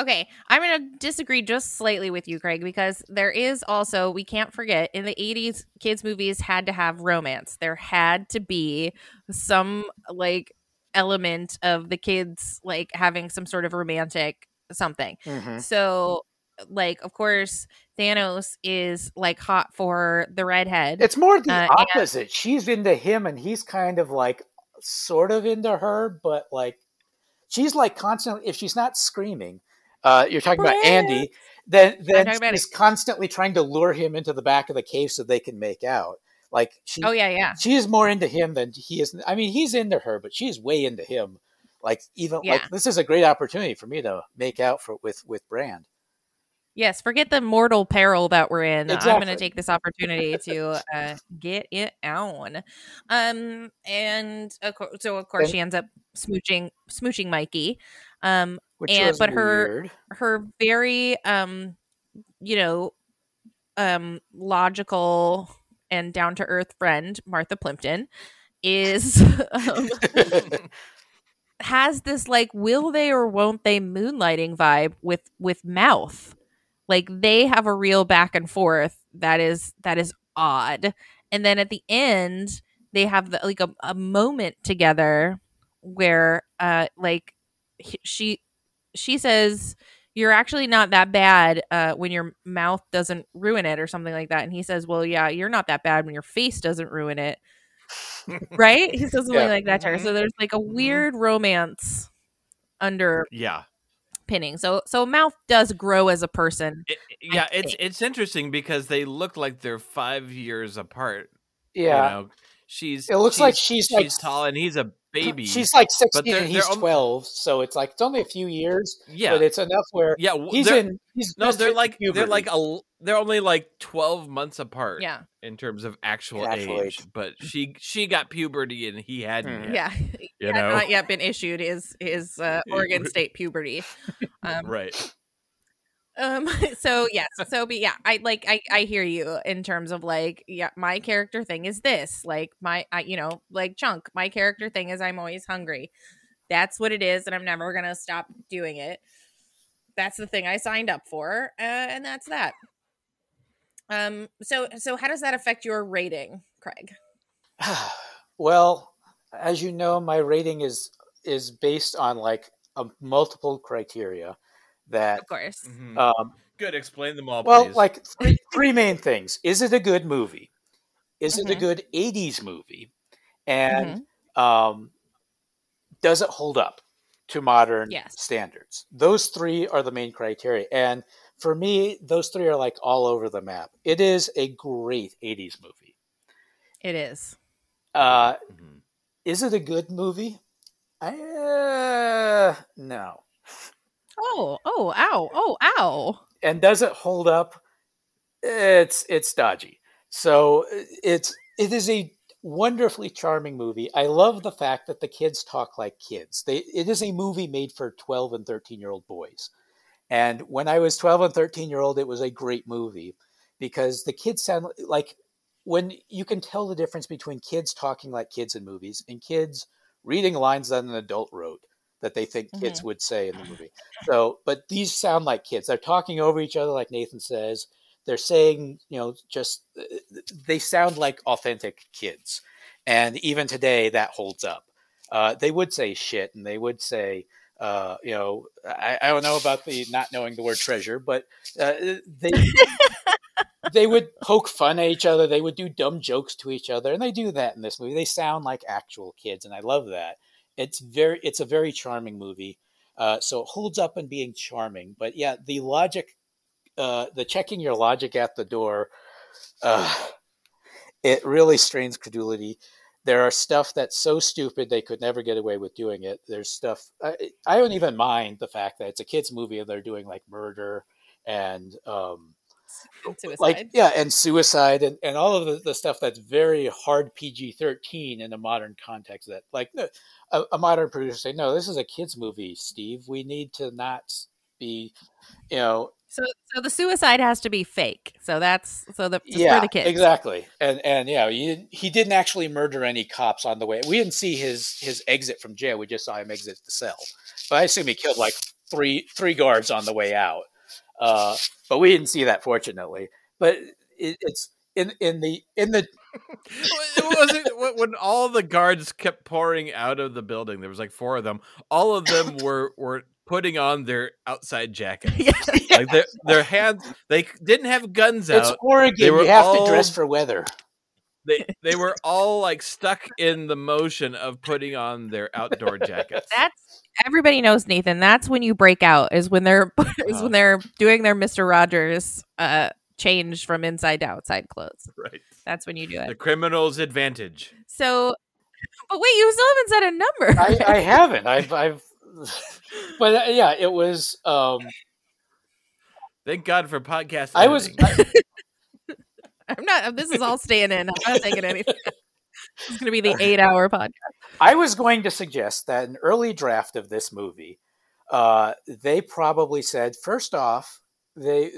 Okay, I'm going to disagree just slightly with you, Craig, because there is also, we can't forget, in the 80s, kids' movies had to have romance. There had to be some, like, element of the kids, like, having some sort of romantic something. So, like, of course, Thanos is, like, hot for the redhead. it's more the Uh, and- opposite she's into him and he's kind of like sort of into her but like she's like constantly if she's not screaming uh, you're talking about Andy, then then she's constantly trying to lure him into the back of the cave so they can make out. Like she, oh, yeah, yeah. she is more into him than he is. I mean, he's into her, but she's way into him. Like even Yeah. like this is a great opportunity for me to make out for with with Brand. Yes, forget the mortal peril that we're in. I'm going to take this opportunity to uh, get it on. Um, and of cour- so of course And- she ends up smooching smooching Mikey. Um, And- but her- her very um, you know, um, logical and down to earth friend Martha Plimpton is [laughs] um, [laughs] has this like will they or won't they moonlighting vibe with with mouth. Like they have a real back and forth that is that is odd. And then at the end they have the, like a, a moment together where uh like he- she she says you're actually not that bad uh when your mouth doesn't ruin it or something like that. And he says well yeah you're not that bad when your face doesn't ruin it right? He says something Yeah. like that to her. Mm-hmm. So there's like a mm-hmm. weird romance under yeah, pinning. So so Mouth does grow as a person. It- yeah. It's think. it's interesting because they look like they're five years apart. yeah, you know? she's. It looks like she's, she's like, tall and he's a baby. she's like sixteen they're- and he's they're al- twelve, so it's like it's only a few years, yeah, but it's enough where yeah. w- he's in. He's No, they're hit like they're like a they're only like twelve months apart. Yeah. in terms of actual, Actual age. age. But she she got puberty and he hadn't. Mhm. Yet, Yeah. you He know, not yet been issued his his uh, [laughs] Oregon State puberty. Um, right? Um. [laughs] So yes. So but yeah, I like I I hear you in terms of like yeah, my character thing is this like my I you know like chunk. My character thing is I'm always hungry. That's what it is, and I'm never gonna stop doing it. That's the thing I signed up for, uh, and that's that. Um. So so how does that affect your rating, Craig? [sighs] well, as you know, my rating is is based on like a multiple criteria that Of course. Mhm. um, Good. Explain them all, well please. like three, three main things is it a good movie is it a Mhm. good 80s movie and um, does it hold up to modern Yes. standards those three are the main criteria and for me those three are like all over the map it is a great 80s movie It is. uh, Mhm. is it a good movie I, uh, no Oh, oh, ow, oh, ow. and does it hold up? It's it's dodgy. So it's it is a wonderfully charming movie. I love the fact that the kids talk like kids. They it is a movie made for 12 and 13 year old boys. And when I was 12 and 13 year old, it was a great movie because the kids sound like when you can tell the difference between kids talking like kids in movies and kids reading lines that an adult wrote that they think kids would say in the movie. So, but these sound like kids. They're talking over each other, like Nathan says. They're saying, you know, just they sound like authentic kids. And even today, that holds up. Uh, they would say shit and they would say, uh, you know, I, I don't know about the not knowing the word treasure, but uh, they they would poke fun at each other. They would do dumb jokes to each other, and they do that in this movie. They sound like actual kids, and I love that. It's very, it's a very charming movie. Uh, so it holds up in being charming. But yeah, the logic, uh, the checking your logic at the door, uh, it really strains credulity. There are stuff that's so stupid they could never get away with doing it. There's stuff I, I don't even mind the fact that it's a kids movie and they're doing like murder and um, And suicide. like yeah and suicide and, and all of the, the stuff that's very hard pg-13 in a modern context that like a, a modern producer say no this is a kids movie steve we need to not be you know so so the suicide has to be fake. So that's so the it's yeah for the kids. exactly and and yeah you, he didn't actually murder any cops on the way we didn't see his his exit from jail we just saw him exit the cell but i assume he killed like three three guards on the way out uh, but we didn't see that fortunately but it, it's in in the in the it wasn't when- when all the guards kept pouring out of the building. There was like four of them. All of them were were putting on their outside jackets. [laughs] Like their their hands, they didn't have guns out. it's oregon they were you have all- to dress for weather They [laughs] they were all like stuck in the motion of putting on their outdoor jackets. That's everybody knows Nathan. That's when you break out. Is when they're [laughs] is Uh-huh. when they're doing their Mister Rogers uh change from inside to outside clothes. right. That's when you do it. The criminal's advantage. So, but wait, you still haven't said a number. I, I haven't. I've, I've, [laughs] but uh, yeah, it was. Um, Thank God for podcast. I was. editing. [laughs] I'm not. This is all staying in. I'm not taking anything. [laughs] It's going to be the eight-hour podcast. I was going to suggest that an early draft of this movie, uh, they probably said first off, they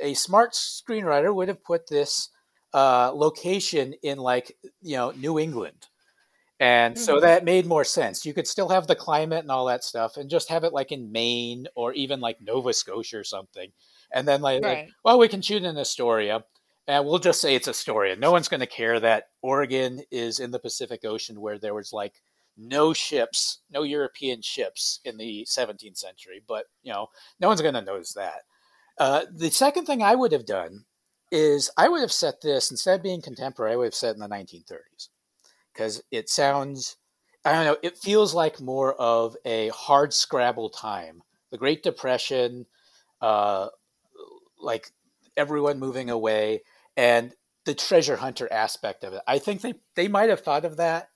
a smart screenwriter would have put this uh, location in like you know New England, and so Mhm. that made more sense. You could still have the climate and all that stuff, and just have it like in Maine or even like Nova Scotia or something, and then like, like, well, we can shoot in Astoria. And we'll just say it's Astoria. No one's going to care that Oregon is in the Pacific Ocean where there was like no ships, no European ships in the 17th century. But, you know, no one's going to notice that. Uh, the second thing I would have done is I would have set this, instead of being contemporary, I would have set in the 1930s. Because it sounds, I don't know, it feels like more of a hard scrabble time. The Great Depression, uh, like everyone moving away and the treasure hunter aspect of it. I think they, they might have thought of that.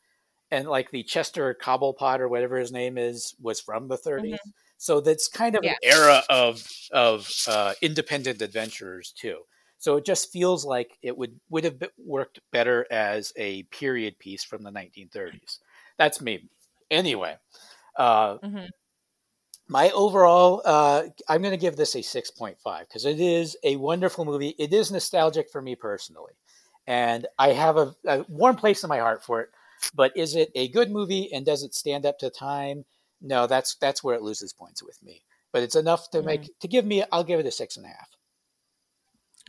And like the Chester Cobblepot or whatever his name is was from the 30s. So that's kind of Yeah. an era of of uh, independent adventurers too. So it just feels like it would would have worked better as a period piece from the 1930s. That's me. Anyway, uh, Mhm. my overall, uh, I'm going to give this a 6.5 because it is a wonderful movie. It is nostalgic for me personally. And I have a, a warm place in my heart for it. But is it a good movie and does it stand up to time? no, that's that's where it loses points with me. But it's enough to make to give me. I'll give it a six and a half.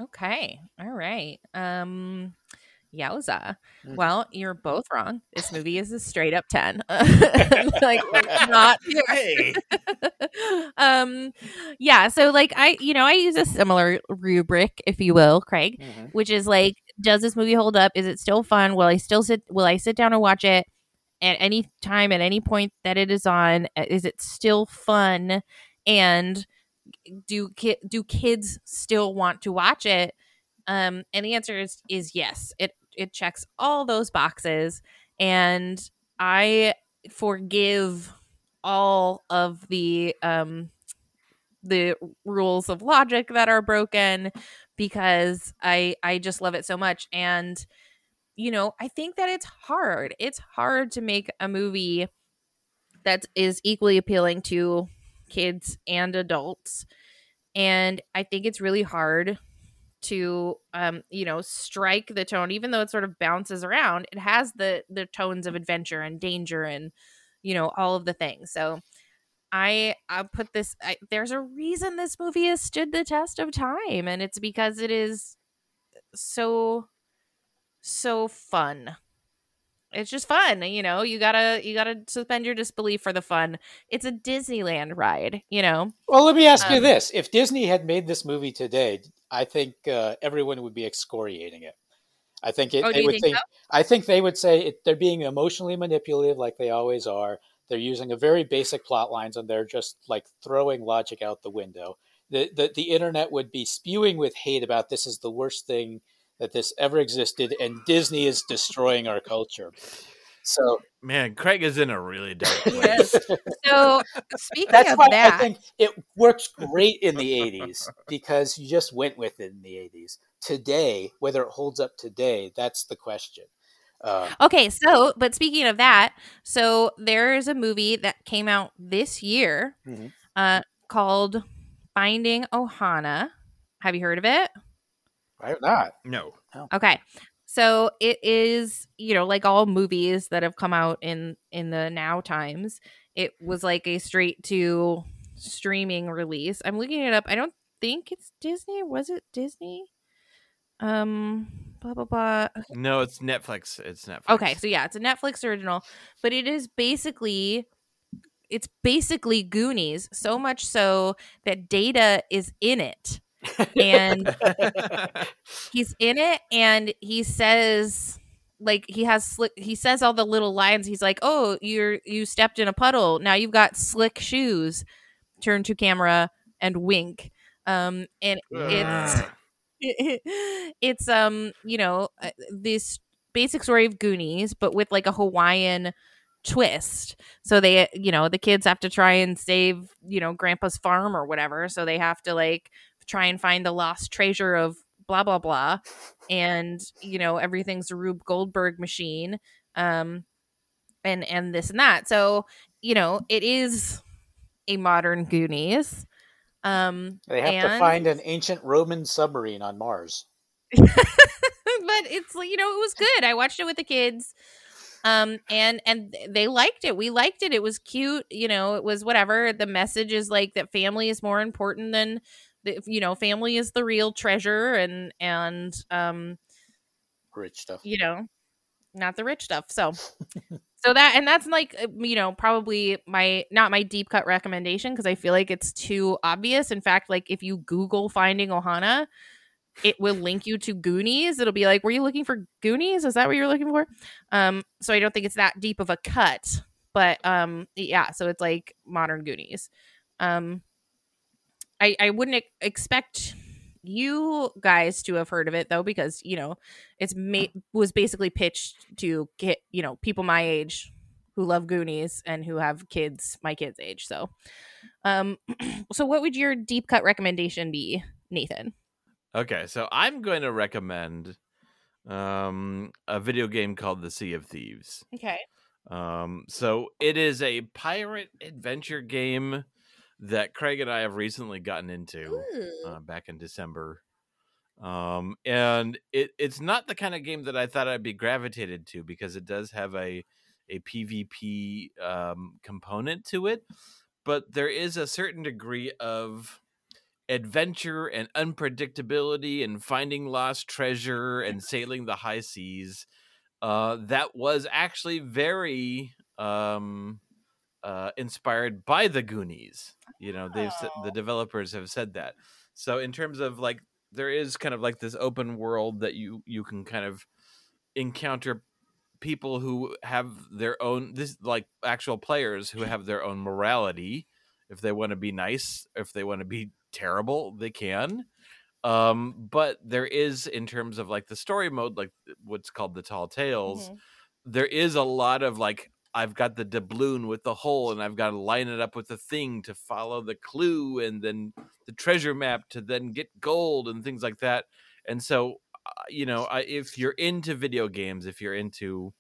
Okay. All right. Um Yowza. Mhm. Well, you're both wrong. This movie is a straight up 10. [laughs] [laughs] like not Hey, [laughs] um yeah, so like I you know, I use a similar rubric, if you will, Craig, Mhm. which is like does this movie hold up? Is it still fun? Will I still sit will I sit down and watch it at any time at any point that it is on? Uh, Is it still fun? And do ki- do kids still want to watch it? Um, and the answer is is yes. It it checks all those boxes, and I forgive all of the um the rules of logic that are broken because I I just love it so much and you know I think that it's hard it's hard to make a movie that is equally appealing to kids and adults. And I think it's really hard to um you know strike the tone even though it sort of bounces around it has the the tones of adventure and danger and you know all of the things. So i i put this I, there's a reason this movie has stood the test of time and it's because it is so so fun it's just fun you know you gotta you gotta suspend your disbelief for the fun it's a disneyland ride you know Well, let me ask you Um, this: If Disney had made this movie today, I think uh, everyone would be excoriating it. I think it, Oh, they would think think. so? I think they would say it, they're being emotionally manipulative, like they always are. They're using a very basic plot lines, and they're just like throwing logic out the window. The, the the internet would be spewing with hate about this is the worst thing that this ever existed, and Disney is destroying our culture. So man, Craig is in a really dark Yes. place. so speaking That's of why that I think it works great in the 80s because you just went with it in the 80s. Today, whether it holds up today, that's the question. Uh, Okay, so but speaking of that, so there is a movie that came out this year Mhm. uh called Finding Ohana. Have you heard of it? Why not? No, Okay. So it is, you know, like all movies that have come out in in the now times, it was like a straight to streaming release. I'm looking it up. I don't think it's Disney. Was it Disney? Um blah blah blah. no, it's Netflix. It's Netflix. Okay, so yeah, it's a Netflix original, but it is basically it's basically Goonies, so much so that Data is in it. And [laughs] he's in it and he says like he has slick he says all the little lines. He's like, "Oh, you're you stepped in a puddle. Now you've got slick shoes." Turn to camera and wink. Um and it's [laughs] it's um you know uh, this basic story of goonies but with like a hawaiian twist so they you know the kids have to try and save you know grandpa's farm or whatever so they have to like try and find the lost treasure of blah blah blah. And you know everything's a rube goldberg machine um and and this and that. So you know it is a modern goonies um They have to find an ancient Roman submarine on Mars. [laughs] but it's you know it was good. I watched it with the kids um and and they liked it. We liked it. It was cute you know it was whatever. The message is like that family is more important than you know family is the real treasure and and um Rich stuff. you know not the rich stuff. So so that and that's like uh, you know probably my not my deep cut recommendation because i feel like it's too obvious. In fact like if you google finding ohana it will link you to goonies. It'll be like were you looking for goonies? Is that what you're looking for? Um so i don't think it's that deep of a cut but um yeah so it's like modern goonies. Um i i wouldn't expect you guys to have heard of it though because you know it's ma- was basically pitched to get you know people my age who love goonies and who have kids my kids age so um [clears throat] so what would your deep cut recommendation be nathan Okay, so I'm going to recommend um, a video game called The Sea of Thieves. okay Um, so it is a pirate adventure game that Craig and I have recently gotten into uh, back in December. Um, and it, it's not the kind of game that I thought I'd be gravitated to because it does have a a PvP um, component to it, but there is a certain degree of adventure and unpredictability and finding lost treasure and sailing the high seas uh, that was actually very um, uh, inspired by the Goonies. You know, they've said, the developers have said that. So in terms of like, there is kind of like this open world that you you can kind of encounter people who have their own this like actual players who have their own morality if they want to be nice if they want to be terrible they can um but there is in terms of like the story mode like what's called the tall tales Mhm. there is a lot of like i've got the doubloon with the hole and i've got to line it up with the thing to follow the clue and then the treasure map to then get gold and things like that. And so uh, you know I, if you're into video games if you're into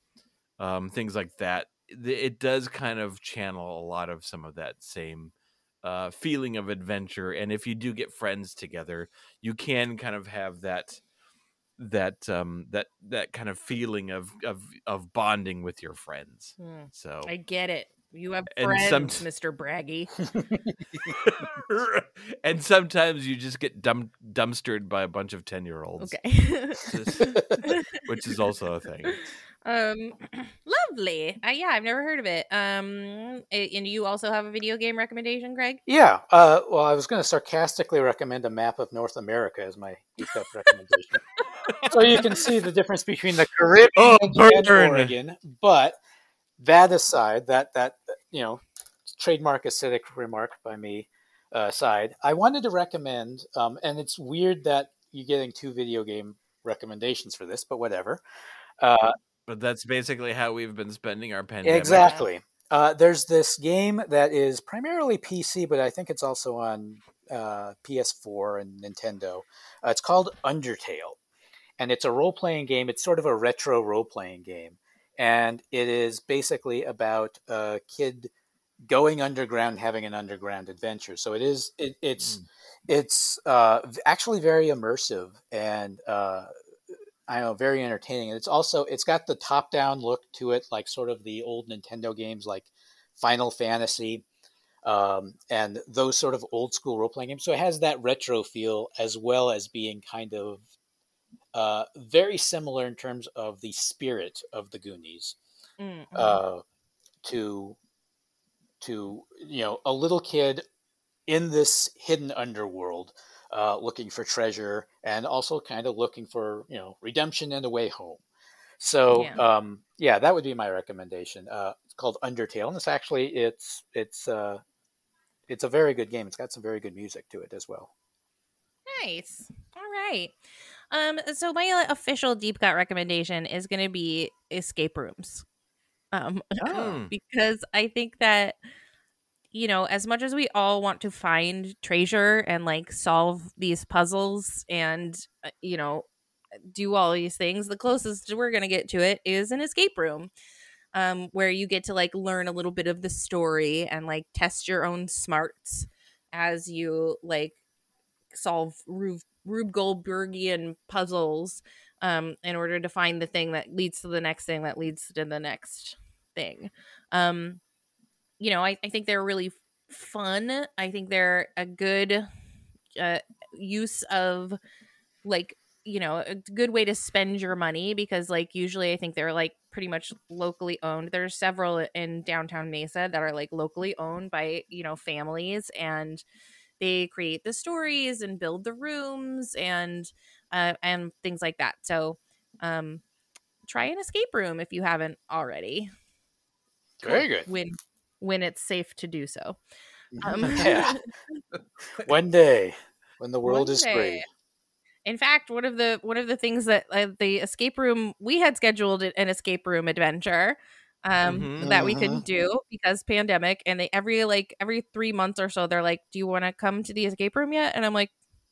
um, things like that th- it does kind of channel a lot of some of that same uh, feeling of adventure. And if you do get friends together you can kind of have that that um that that kind of feeling of of of bonding with your friends Hmm. so I get it. You have friends, some- Mr. Braggy. [laughs] and sometimes you just get dumb dumpstered by a bunch of 10 year olds Okay. [laughs] which is also a thing um, [clears throat] lovely. Uh, yeah, I've never heard of it. Um, a- and you also have a video game recommendation, Greg? Yeah. Uh, well, I was going to sarcastically recommend a map of North America as my default recommendation, [laughs] so you can see the difference between the Caribbean Oh, and. Oregon. But that aside, that that you know, trademark acidic remark by me uh, aside, I wanted to recommend, um, and it's weird that you're getting two video game recommendations for this, but whatever. Uh, but that's basically how we've been spending our pandemic Exactly. Uh, there's this game that is primarily PC, but I think it's also on uh, PS4 and Nintendo. Uh, it's called Undertale, and it's a role playing game. It's sort of a retro role playing game, and it is basically about a kid going underground, having an underground adventure. So it is. It, it's it's uh, actually very immersive and uh, I know, very entertaining. And it's also it's got the top down look to it, like sort of the old Nintendo games like Final Fantasy, um, and those sort of old school role playing games. So it has that retro feel as well as being kind of uh, very similar in terms of the spirit of the Goonies Mm, uh, to to you know a little kid in this hidden underworld uh, looking for treasure and also kind of looking for you know redemption and a way home so Yeah. um, yeah that would be my recommendation uh, it's called undertale and it's actually it's it's uh, it's a very good game it's got some very good music to it as well Nice. All right. Um, so my uh, official deep cut recommendation is going to be escape rooms. Um, [laughs] Hmm. because I think that you know, as much as we all want to find treasure and like solve these puzzles and uh, you know, do all these things, the closest we're going to get to it is an escape room. Um, where you get to like learn a little bit of the story and like test your own smarts as you like solve Rube, Rube Goldbergian puzzles um, in order to find the thing that leads to the next thing that leads to the next thing. Um, you know, I, I think they're really fun. I think they're a good uh, use of like you know a good way to spend your money because like usually I think they're like pretty much locally owned. There's several in downtown Mesa that are like locally owned by you know families and they create the stories and build the rooms and uh, and things like that. So um, try an escape room if you haven't already very good when when it's safe to do so. Um, [laughs] yeah [laughs] one day when the world One is day. free In fact, one of the one of the things that uh, the escape room we had scheduled an escape room adventure um Mhm. that we Mhm. couldn't do because pandemic and they every like every 3 months or so they're like, "Do you want to come to the escape room yet?" And I'm like,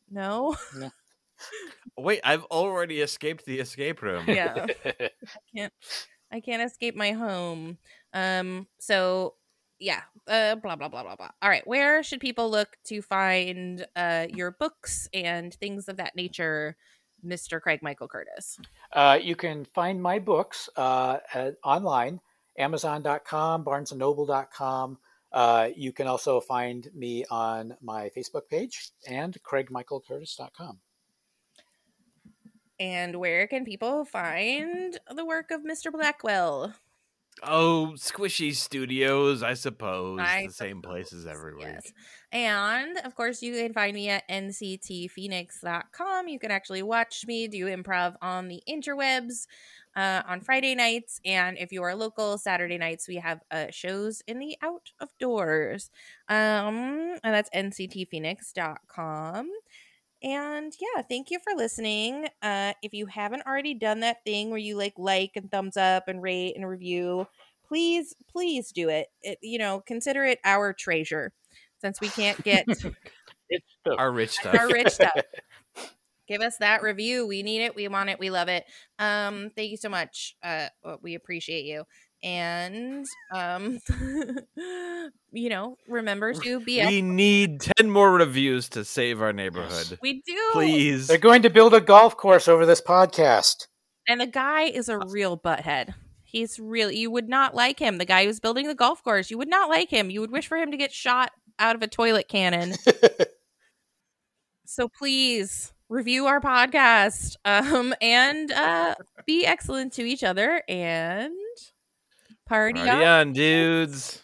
"No." [laughs] wait i've already escaped the escape room yeah. I can't I can't escape my home. Um so yeah, uh blah blah blah blah blah. All right, where should people look to find uh your books and things of that nature, Mr. Craig Michael Curtis? Uh, you can find my books uh, at, online Amazon.com, BarnesandNoble.com. Uh, you can also find me on my Facebook page and CraigMichaelCurtis.com. And where can people find the work of Mr. Blackwell? Oh, Squishy Studios, I suppose. I the same places every week. Yes. And of course, you can find me at nctphoenix.com. You can actually watch me do improv on the interwebs uh, on Friday nights. And if you are local, Saturday nights, we have uh, shows in the out of doors. Um, and that's nctphoenix.com. And yeah, thank you for listening. Uh, if you haven't already done that thing where you like like and thumbs up and rate and review, please, please do it. it you know, consider it our treasure since we can't get [laughs] It's Our rich stuff. our rich stuff. [laughs] Give us that review. We need it. We want it. We love it. Um, thank you so much. Uh, we appreciate you. And um, [laughs] you know, remember to be. we need 10 more reviews to save our neighborhood. we do. Please. They're going to build a golf course over this podcast. And the guy is a real butthead. He's real. You would not like him. The guy who's building the golf course. You would not like him. You would wish for him to get shot out of a toilet cannon. [laughs] so please review our podcast um, and uh, be excellent to each other and party, Party on on, dudes.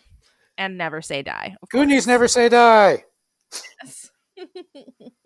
and never say die. of Goonies course. never say die. Yes. [laughs]